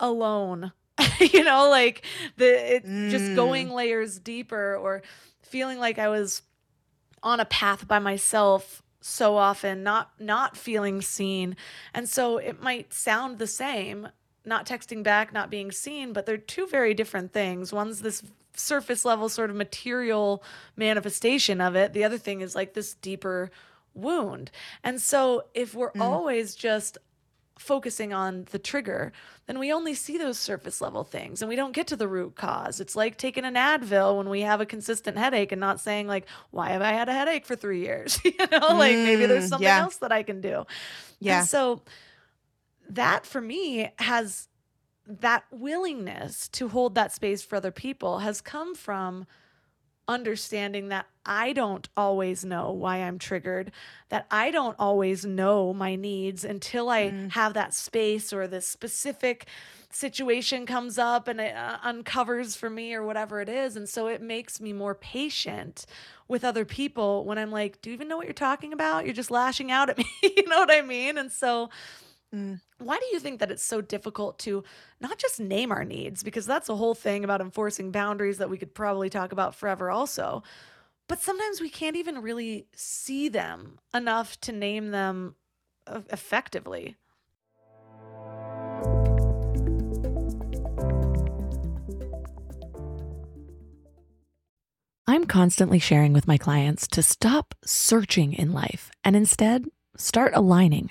alone. you know, like the it just Mm. going layers deeper or feeling like I was on a path by myself so often not not feeling seen. And so it might sound the same, not texting back, not being seen, but they're two very different things. One's this surface level sort of material manifestation of it. The other thing is like this deeper wound. And so if we're always just focusing on the trigger, then we only see those surface level things and we don't get to the root cause. It's like taking an Advil when we have a consistent headache and not saying like, why have I had a headache for 3 years? you know, like maybe there's Mm, something yeah. else that I can do. Yeah. And so that for me has that willingness to hold that space for other people has come from understanding that I don't always know why I'm triggered, that I don't always know my needs until I Mm. have that space or this specific situation comes up and it uh, uncovers for me or whatever it is. And so it makes me more patient with other people when I'm like, do you even know what you're talking about? You're just lashing out at me. you know what I mean? And so Mm why do you think that it's so difficult to not just name our needs? Because that's a whole thing about enforcing boundaries that we could probably talk about forever also. But sometimes we can't even really see them enough to name them effectively. I'm constantly sharing with my clients to stop searching in life and instead start aligning.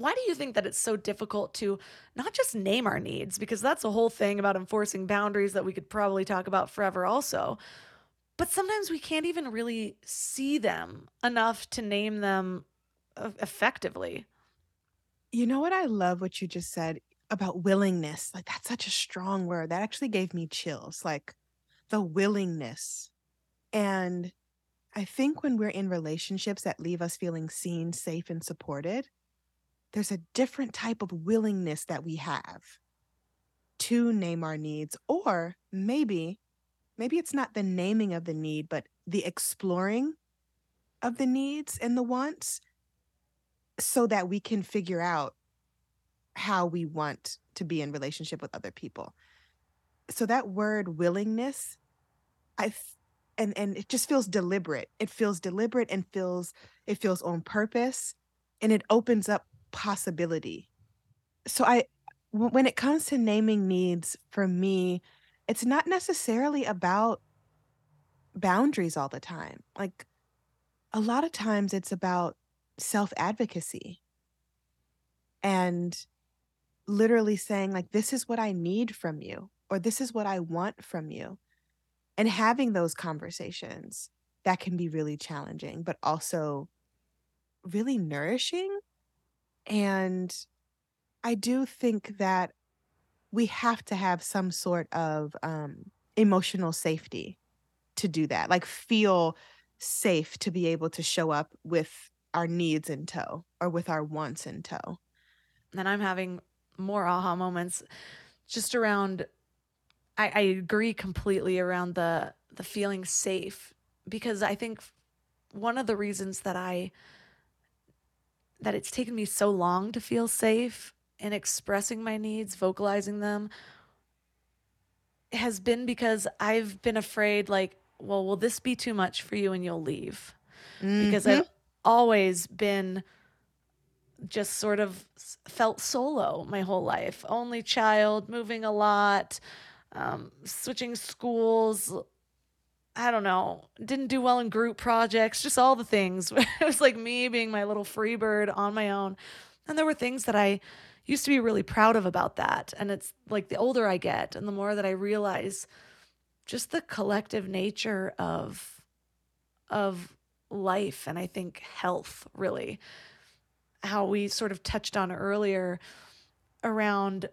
Why do you think that it's so difficult to not just name our needs? Because that's a whole thing about enforcing boundaries that we could probably talk about forever also. But sometimes we can't even really see them enough to name them effectively. You know what i love what you just said about willingness? Like that's such a strong word. That actually gave me chills like the willingness. And i think when we're in relationships that leave us feeling seen safe and supported there's a different type of willingness that we have to name our needs or maybe maybe it's not the naming of the need but the exploring of the needs and the wants so that we can figure out how we want to be in relationship with other people. So that word willingness i and and it just feels deliberate. It feels deliberate and feels it feels on purpose and it opens up possibility. So I when it comes to naming needs for me, it's not necessarily about boundaries all the time. Like a lot of times it's about self-advocacy and literally saying like this is what I need from you or this is what I want from you and having those conversations that can be really challenging but also really nourishing and I do think that we have to have some sort of um, emotional safety to do that, like feel safe to be able to show up with our needs in tow or with our wants in tow. And I'm having more aha moments just around I, I agree completely around the the feeling safe because I think one of the reasons that I that it's taken me so long to feel safe in expressing my needs, vocalizing them, has been because I've been afraid, like, well, will this be too much for you and you'll leave? Mm-hmm. Because I've always been just sort of felt solo my whole life, only child, moving a lot, um, switching schools, I don't know, didn't do well in group projects, just all the things. it was like me being my little free bird on my own. And there were things that I used to be really proud of about that. And it's like the older I get and the more that I realize just the collective nature of of life and I think health really how we sort of touched on earlier around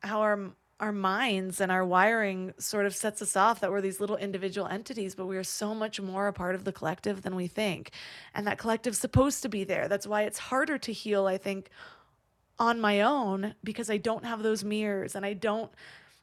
how our our minds and our wiring sort of sets us off that we're these little individual entities, but we are so much more a part of the collective than we think. And that collective's supposed to be there. That's why it's harder to heal, I think, on my own because I don't have those mirrors and I don't,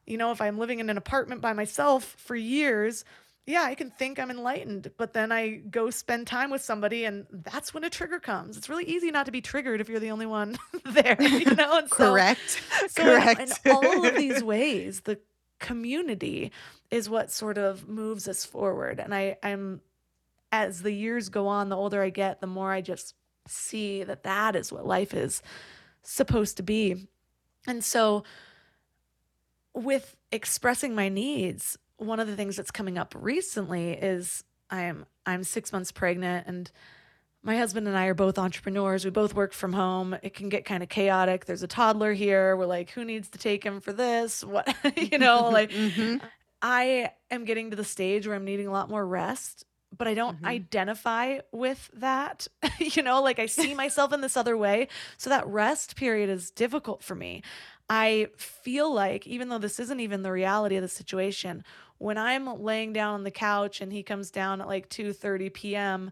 you know, if I'm living in an apartment by myself for years, yeah, I can think I'm enlightened, but then I go spend time with somebody and that's when a trigger comes. It's really easy not to be triggered if you're the only one there, you know? And so, Correct. so in- Correct. in all of these ways, the community is what sort of moves us forward. And I, I'm, as the years go on, the older I get, the more I just see that that is what life is supposed to be. And so, with expressing my needs, one of the things that's coming up recently is I'm I'm 6 months pregnant and my husband and I are both entrepreneurs. We both work from home. It can get kind of chaotic. There's a toddler here. We're like, who needs to take him for this? What, you know, like Mhm. I am getting to the stage where I'm needing a lot more rest, but I don't Mhm. identify with that. you know, like I see myself in this other way. So that rest period is difficult for me. I feel like, even though this isn't even the reality of the situation, when I'm laying down on the couch and he comes down at like 2:30 p.m.,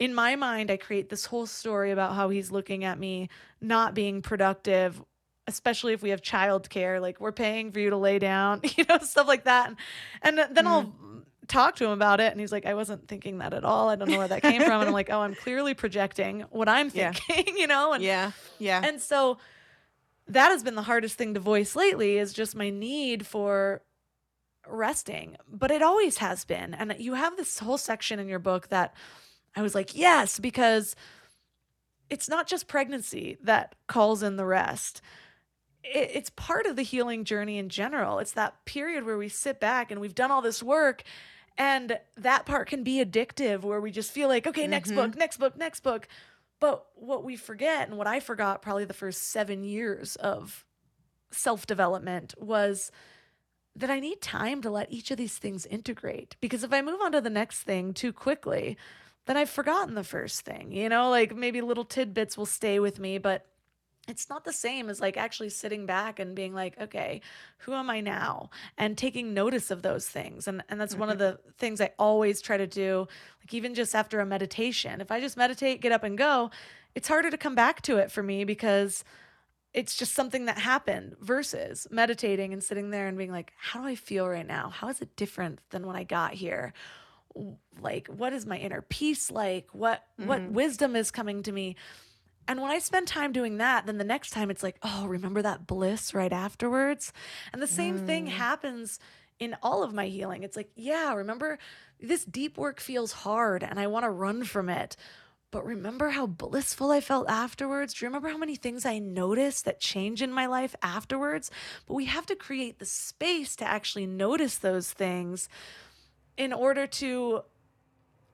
in my mind, I create this whole story about how he's looking at me not being productive, especially if we have childcare. Like, we're paying for you to lay down, you know, stuff like that. And, and then I'll mm-hmm. talk to him about it. And he's like, I wasn't thinking that at all. I don't know where that came from. And I'm like, oh, I'm clearly projecting what I'm Yeah. thinking, you know? And, Yeah. Yeah. and so that has been the hardest thing to voice lately is just my need for resting. But it always has been. And you have this whole section in your book that I was like, yes, because it's not just pregnancy that calls in the rest. It's part of the healing journey in general. It's that period where we sit back and we've done all this work. And that part can be addictive where we just feel like, okay, next Mhm. book, next book, next book. But what we forget, and what I forgot probably the first seven years of self development, was that I need time to let each of these things integrate. Because if I move on to the next thing too quickly, then I've forgotten the first thing. You know, like maybe little tidbits will stay with me, but it's not the same as like actually sitting back and being like, okay, who am I now? And taking notice of those things. And and that's one of mm-hmm. the things I always try to do, like even just after a meditation. If I just meditate, get up and go, it's harder to come back to it for me because it's just something that happened versus meditating and sitting there and being like, how do I feel right now? How is it different than when I got here? Like, what is my inner peace like? What what mm-hmm. wisdom is coming to me? And when I spend time doing that, then the next time it's like, oh, remember that bliss right afterwards? And the same thing mm. happens in all of my healing. It's like, yeah, remember this deep work feels hard and I want to run from it. But remember how blissful I felt afterwards? Do you remember how many things I noticed that change in my life afterwards? But we have to create the space to actually notice those things in order to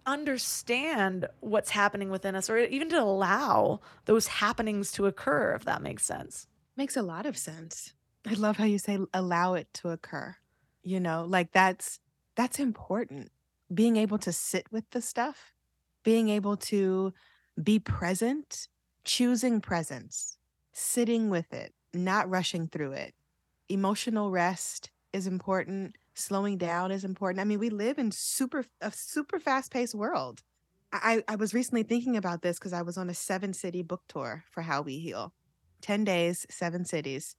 understand what's happening within us or even to allow those happenings to occur, if that makes sense. Makes a lot of sense. I love how you say allow it to occur. You know, like that's that's important. Being able to sit with the stuff, being able to be present, choosing presence, sitting with it, not rushing through it. Emotional rest is important, slowing down is important. I mean, we live in super a super fast-paced world. I I was recently thinking about this because I was on a seven city book tour for How We Heal. 10 days, seven cities.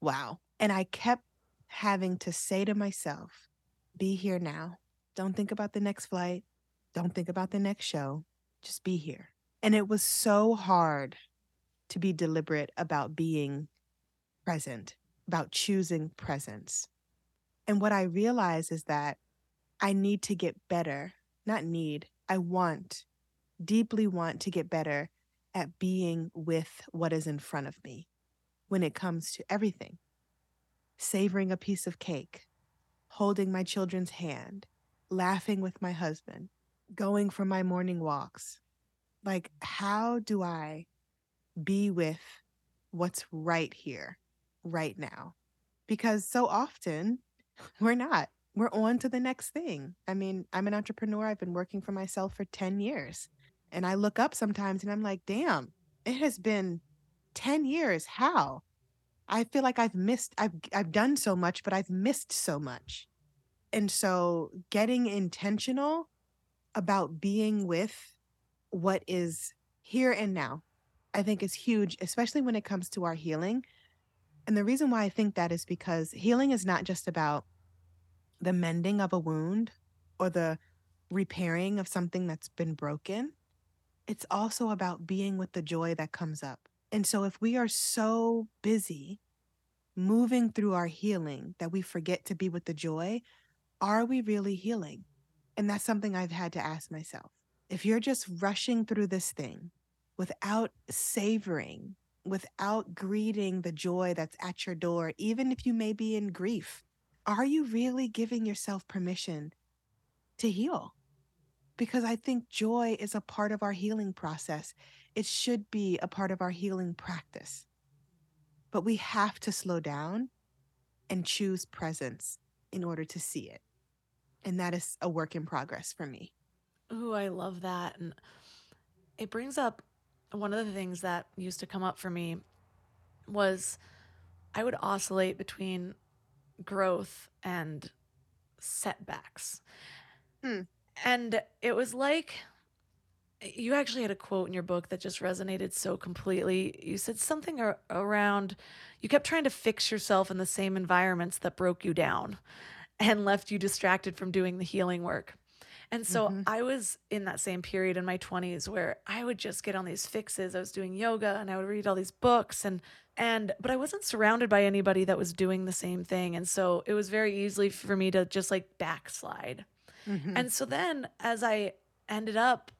Wow. And I kept having to say to myself, be here now. Don't think about the next flight. Don't think about the next show. Just be here. And it was so hard to be deliberate about being present, about choosing presence. And what I realize is that I need to get better, not need, I want, deeply want to get better at being with what is in front of me when it comes to everything savoring a piece of cake, holding my children's hand, laughing with my husband, going for my morning walks. Like, mm. how do I be with what's right here, right now? Because so often we're not. We're on to the next thing. I mean, I'm an entrepreneur. I've been working for myself for 10 years. And I look up sometimes and I'm like, damn, it has been 10 years. How? I feel like I've missed, I've, I've done so much, but I've missed so much. And so getting intentional about being with what is here and now, I think is huge, especially when it comes to our healing. And the reason why I think that is because healing is not just about the mending of a wound or the repairing of something that's been broken. It's also about being with the joy that comes up. And so if we are so busy moving through our healing that we forget to be with the joy, are we really healing? And that's something I've had to ask myself. If you're just rushing through this thing without savoring, without greeting the joy that's at your door, even if you may be in grief, are you really giving yourself permission to heal? Because I think joy is a part of our healing process. It should be a part of our healing practice. But we have to slow down and choose presence in order to see it. And that is a work in progress for me. Ooh, I love that. And it brings up one of the things that used to come up for me was I would oscillate between growth and setbacks. Hmm. And it was like you actually had a quote in your book that just resonated so completely. You said something ar- around you kept trying to fix yourself in the same environments that broke you down and left you distracted from doing the healing work. And so Mhm. I was in that same period in my 20s where I would just get on these fixes. I was doing yoga and I would read all these books and and but I wasn't surrounded by anybody that was doing the same thing. And so it was very easily for me to just like backslide. Mhm. And so then as I ended up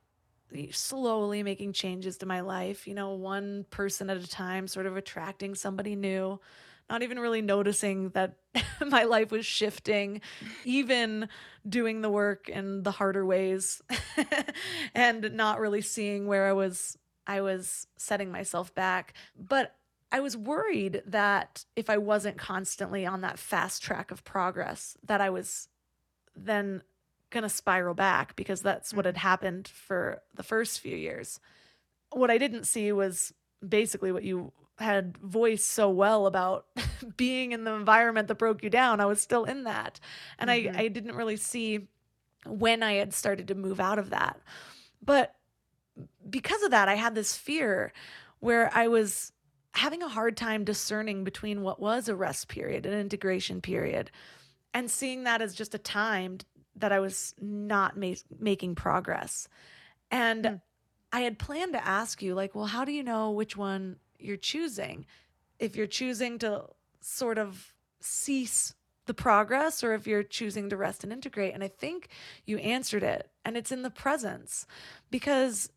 slowly making changes to my life, you know, one person at a time, sort of attracting somebody new, not even really noticing that my life was shifting, even doing the work in the harder ways and not really seeing where I was I was setting myself back. But I was worried that if I wasn't constantly on that fast track of progress, that I was then going to spiral back because that's what had mm-hmm. happened for the first few years. What I didn't see was basically what you had voiced so well about being in the environment that broke you down. I was still in that. And Mhm. I, I didn't really see when I had started to move out of that. But because of that, I had this fear where I was having a hard time discerning between what was a rest period, an integration period, and seeing that as just a time that I was not ma- making progress. And Hmm. I had planned to ask you, like, well, how do you know which one you're choosing? If you're choosing to sort of cease the progress or if you're choosing to rest and integrate. And I think you answered it, and it's in the presence because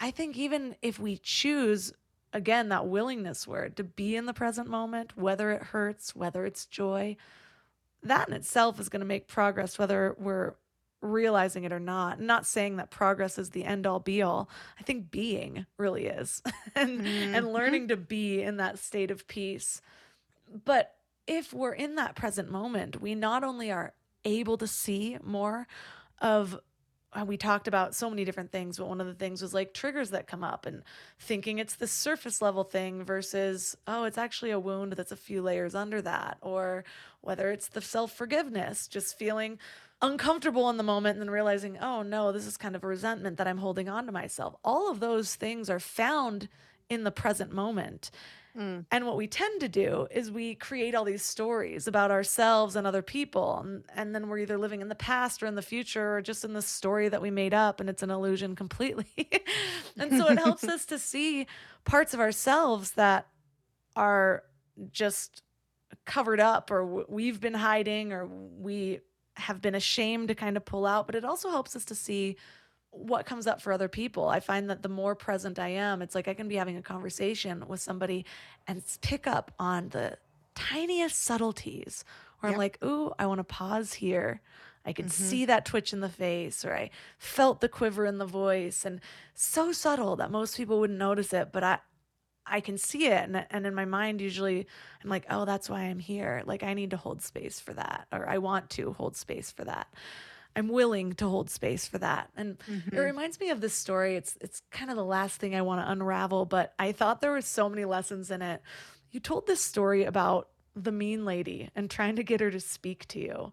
I think even if we choose, again, that willingness word to be in the present moment, whether it hurts, whether it's joy, that in itself is going to make progress, whether we're realizing it or not. I'm not saying that progress is the end all be all. I think being really is, and and Mhm. learning to be in that state of peace. But if we're in that present moment, we not only are able to see more of uh, we talked about so many different things, but one of the things was like triggers that come up and thinking it's the surface level thing versus, oh, it's actually a wound that's a few layers under that. Or whether it's the self forgiveness, just feeling uncomfortable in the moment and then realizing, oh, no, this is kind of a resentment that I'm holding on to myself. All of those things are found in the present moment. Mm. And what we tend to do is we create all these stories about ourselves and other people. And, and then we're either living in the past or in the future or just in the story that we made up. And it's an illusion completely. and so it helps us to see parts of ourselves that are just covered up or we've been hiding or we have been ashamed to kind of pull out. But it also helps us to see what comes up for other people. I find that the more present I am, it's like I can be having a conversation with somebody and pick up on the tiniest subtleties where I'm like, ooh, I want to pause here. I could mm-hmm. see that twitch in the face, or I felt the quiver in the voice, and so subtle that most people wouldn't notice it, but I, I can see it, and and in my mind, usually I'm like, oh, that's why I'm here. Like I need to hold space for that, or I want to hold space for that. I'm willing to hold space for that. And it reminds me of this story. It's it's kind of the last thing I want to unravel, but I thought there were so many lessons in it. You told this story about the mean lady and trying to get her to speak to you.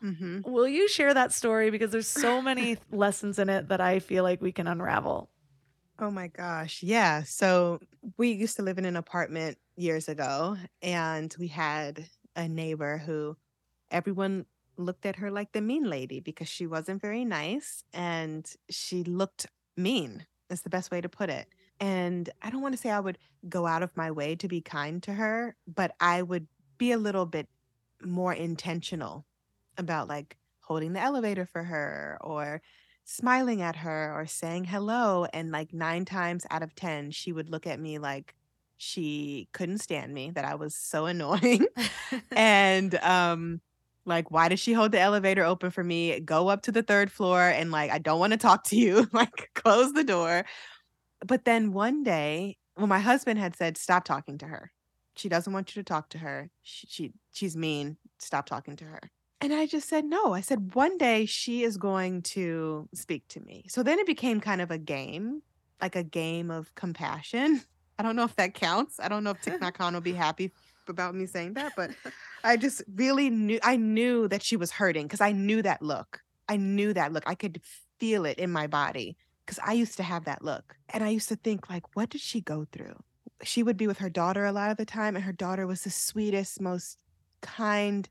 hmm Will you share that story because there's so many lessons in it that I feel like we can unravel. Oh my gosh. Yeah. So we used to live in an apartment years ago, and we had a neighbor who everyone looked at her like the mean lady because she wasn't very nice and she looked mean. Is the best way to put it. And I don't want to say I would go out of my way to be kind to her, but I would be a little bit more intentional about like holding the elevator for her or smiling at her or saying hello. And like nine times out of 10, she would look at me like she couldn't stand me, that I was so annoying. and, um, like, why does she hold the elevator open for me? Go up to the third floor and like, I don't want to talk to you. like, close the door. But then one day, well, my husband had said, stop talking to her. She doesn't want you to talk to her. She, she she's mean. Stop talking to her. And I just said no. I said one day she is going to speak to me. So then it became kind of a game, like a game of compassion. I don't know if that counts. I don't know if Thich Nhat Hanh will be happy about me saying that, but I just really knew I knew that she was hurting because I knew that look. I knew that look. I could feel it in my body because I used to have that look. And I used to think like, what did she go through? She would be with her daughter a lot of the time, and her daughter was the sweetest, most kind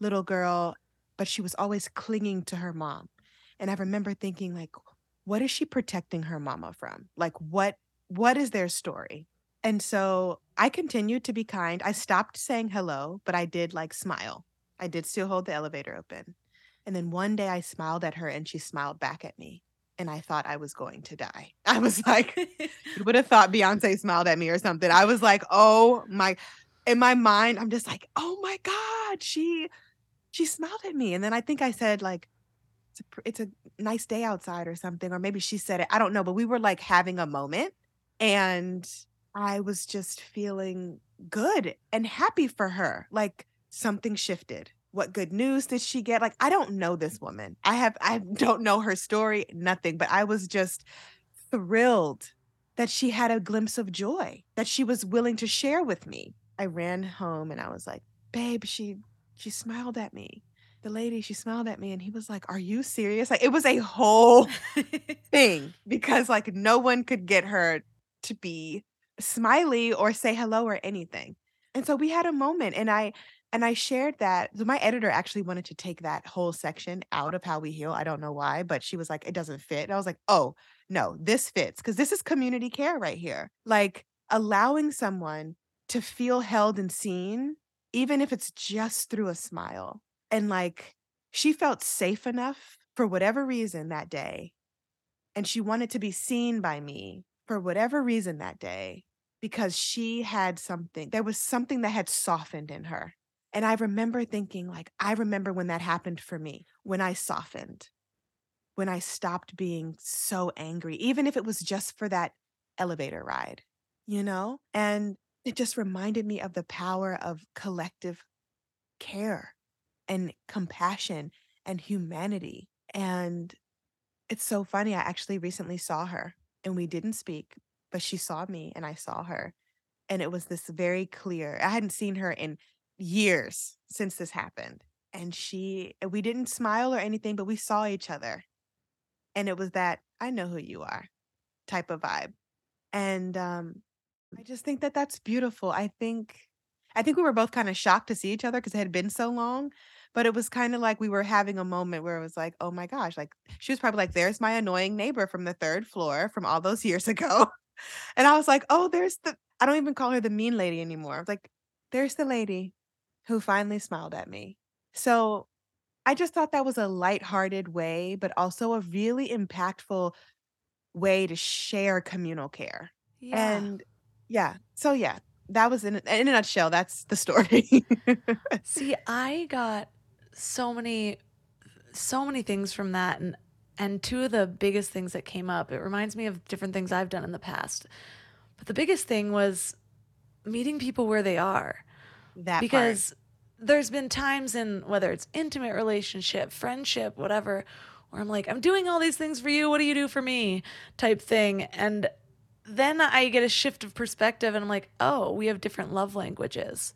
little girl, but she was always clinging to her mom. And I remember thinking like, what is she protecting her mama from? Like what what is their story? And so I continued to be kind. I stopped saying hello, but I did like smile. I did still hold the elevator open. And then one day I smiled at her and she smiled back at me. And I thought I was going to die. I was like, you would have thought Beyonce smiled at me or something. I was like, oh my, in my mind, I'm just like, oh my God, she she smiled at me. And then I think I said, like, it's a, it's a nice day outside or something. Or maybe she said it. I don't know. But we were like having a moment. And I was just feeling good and happy for her. Like something shifted. What good news did she get? Like, I don't know this mm. woman. I have, I don't know her story, nothing, but I was just thrilled that she had a glimpse of joy that she was willing to share with me. I ran home and I was like, babe, she, she smiled at me. The lady, she smiled at me and he was like, Are you serious? Like, it was a whole thing because, like, no one could get her to be smiley or say hello or anything. And so we had a moment and I and I shared that. So my editor actually wanted to take that whole section out of how we heal. I don't know why, but she was like, it doesn't fit. And I was like, oh no, this fits because this is community care right here. Like allowing someone to feel held and seen, even if it's just through a smile. And like she felt safe enough for whatever reason that day. And she wanted to be seen by me for whatever reason that day because she had something, there was something that had softened in her. And I remember thinking, like, I remember when that happened for me, when I softened, when I stopped being so angry, even if it was just for that elevator ride, you know? And it just reminded me of the power of collective care and compassion and humanity. And it's so funny. I actually recently saw her and we didn't speak, but she saw me and I saw her. And it was this very clear, I hadn't seen her in years since this happened. And she, we didn't smile or anything, but we saw each other. And it was that, I know who you are type of vibe. And um, I just think that that's beautiful. I think, I think we were both kind of shocked to see each other because it had been so long. But it was kind of like we were having a moment where it was like, oh my gosh, like she was probably like, there's my annoying neighbor from the third floor from all those years ago. And I was like, oh, there's the, I don't even call her the mean lady anymore. I was like, there's the lady who finally smiled at me. So I just thought that was a lighthearted way, but also a really impactful way to share communal care. Yeah. And yeah, so yeah, that was in in a nutshell. That's the story. See, I got so many so many things from that and and two of the biggest things that came up, it reminds me of different things I've done in the past. But the biggest thing was meeting people where they are. that because there's been times in whether it's intimate relationship, friendship, whatever, where I'm like, I'm doing all these things for you. What do you do for me? type thing. And then I get a shift of perspective and I'm like, oh, we have different love languages.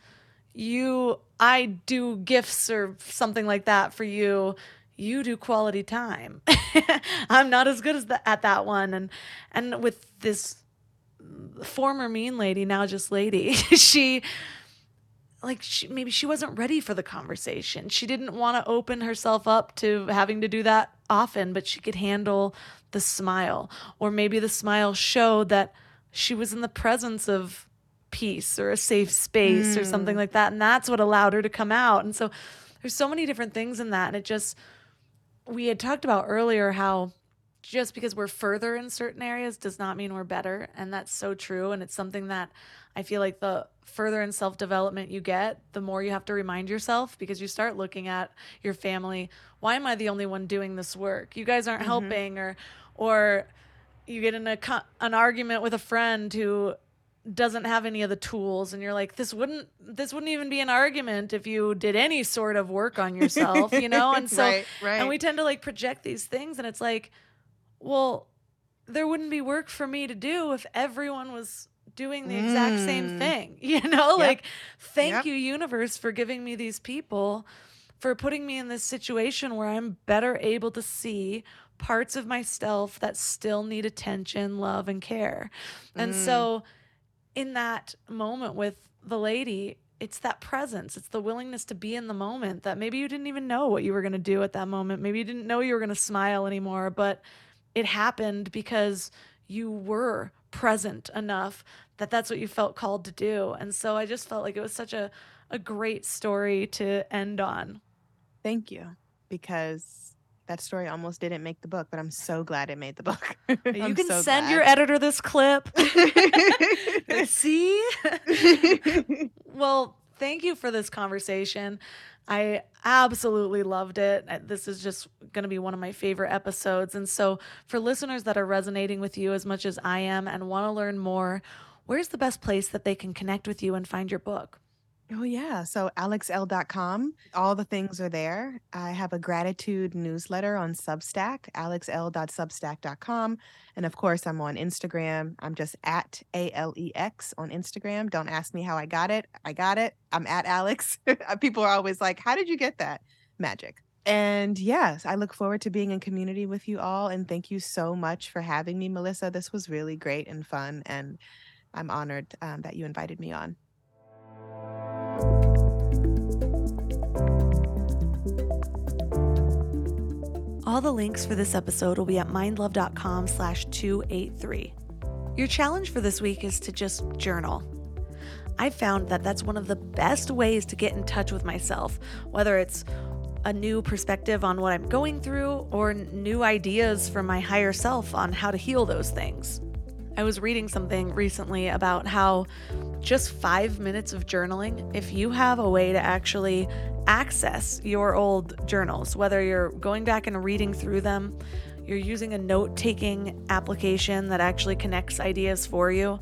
You, I do gifts or something like that for you. You do quality time. I'm not as good as the, at that one. And and with this former mean lady, now just lady, she like she, maybe she wasn't ready for the conversation. She didn't want to open herself up to having to do that often, but she could handle the smile. Or maybe the smile showed that she was in the presence of peace or a safe space mm. or something like that. And that's what allowed her to come out. And so there's so many different things in that. And it just, we had talked about earlier how just because we're further in certain areas does not mean we're better. And that's so true. And it's something that I feel like the further in self development you get, the more you have to remind yourself because you start looking at your family. Why am I the only one doing this work? You guys aren't mm-hmm. helping, or, or you get in a an argument with a friend who doesn't have any of the tools and you're like this wouldn't this wouldn't even be an argument if you did any sort of work on yourself you know and so right, right. and we tend to like project these things and it's like well there wouldn't be work for me to do if everyone was doing the exact mm. same thing you know yep. like thank yep. you universe for giving me these people for putting me in this situation where i'm better able to see parts of myself that still need attention love and care and mm. so in that moment with the lady, it's that presence. It's the willingness to be in the moment that maybe you didn't even know what you were going to do at that moment. Maybe you didn't know you were going to smile anymore, but it happened because you were present enough that that's what you felt called to do. And so I just felt like it was such a, a great story to end on. Thank you. Because that story almost didn't make the book, but I'm so glad it made the book. you can so send glad. your editor this clip. See? well, thank you for this conversation. I absolutely loved it. This is just going to be one of my favorite episodes. And so, for listeners that are resonating with you as much as I am and want to learn more, where's the best place that they can connect with you and find your book? Oh, yeah. So alexelle.com, all the things are there. I have a gratitude newsletter on Substack, alexelle.substack.com. And of course, I'm on Instagram. I'm just at A-L-E-X on Instagram. Don't ask me how I got it. I got it. I'm at Alex. People are always like, how did you get that? Magic. And yes, I look forward to being in community with you all. And thank you so much for having me, Melissa. This was really great and fun. And I'm honored um, that you invited me on. All the links for this episode will be at mindlove.com slash 283. Your challenge for this week is to just journal. I found that that's one of the best ways to get in touch with myself, whether it's a new perspective on what I'm going through or new ideas from my higher self on how to heal those things. I was reading something recently about how just five minutes of journaling, if you have a way to actually access your old journals, whether you're going back and reading through them, you're using a note taking application that actually connects ideas for you.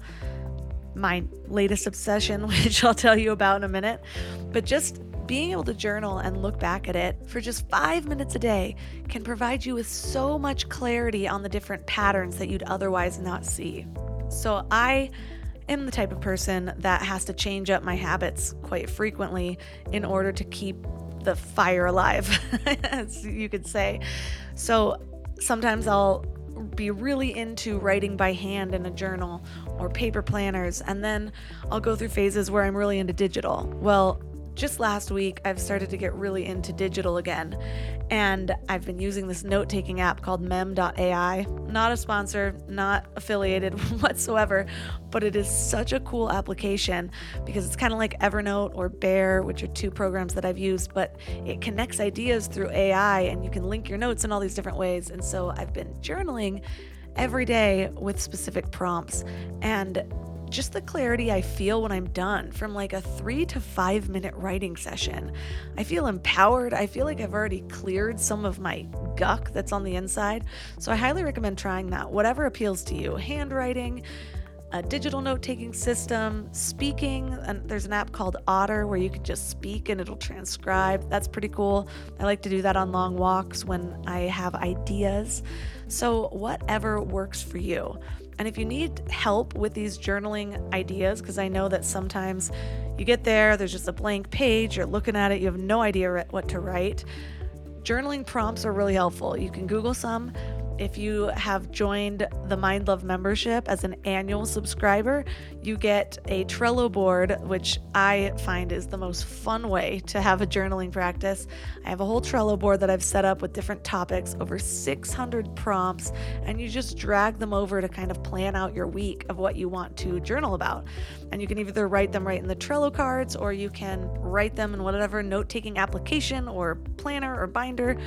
My latest obsession, which I'll tell you about in a minute, but just being able to journal and look back at it for just five minutes a day can provide you with so much clarity on the different patterns that you'd otherwise not see. So, I am the type of person that has to change up my habits quite frequently in order to keep the fire alive, as you could say. So sometimes I'll be really into writing by hand in a journal or paper planners, and then I'll go through phases where I'm really into digital. Well, just last week, I've started to get really into digital again. And I've been using this note taking app called mem.ai. Not a sponsor, not affiliated whatsoever, but it is such a cool application because it's kind of like Evernote or Bear, which are two programs that I've used, but it connects ideas through AI and you can link your notes in all these different ways. And so I've been journaling every day with specific prompts. And just the clarity I feel when I'm done from like a three to five minute writing session. I feel empowered. I feel like I've already cleared some of my guck that's on the inside. So I highly recommend trying that, whatever appeals to you handwriting, a digital note taking system, speaking. And there's an app called Otter where you can just speak and it'll transcribe. That's pretty cool. I like to do that on long walks when I have ideas. So, whatever works for you. And if you need help with these journaling ideas, because I know that sometimes you get there, there's just a blank page, you're looking at it, you have no idea what to write. Journaling prompts are really helpful. You can Google some, If you have joined the Mind Love membership as an annual subscriber, you get a Trello board, which I find is the most fun way to have a journaling practice. I have a whole Trello board that I've set up with different topics, over 600 prompts, and you just drag them over to kind of plan out your week of what you want to journal about. And you can either write them right in the Trello cards or you can write them in whatever note taking application or planner or binder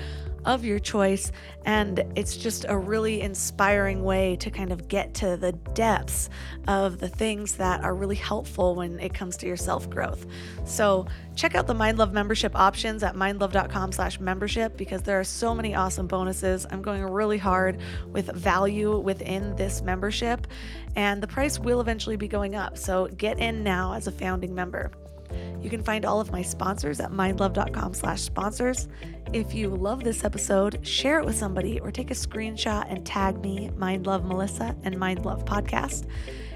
of your choice. And it's just a really inspiring way to kind of get to the depths of the things that are really helpful when it comes to your self growth. So check out the Mind Love membership options at mindlove.com slash membership because there are so many awesome bonuses. I'm going really hard with value within this membership and the price will eventually be going up. So get in now as a founding member. You can find all of my sponsors at mindlove.com slash sponsors. If you love this episode, share it with somebody or take a screenshot and tag me, Mind Love Melissa and Mind Love Podcast,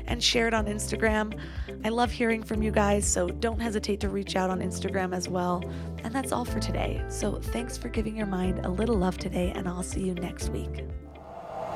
and share it on Instagram. I love hearing from you guys, so don't hesitate to reach out on Instagram as well. And that's all for today. So thanks for giving your mind a little love today, and I'll see you next week.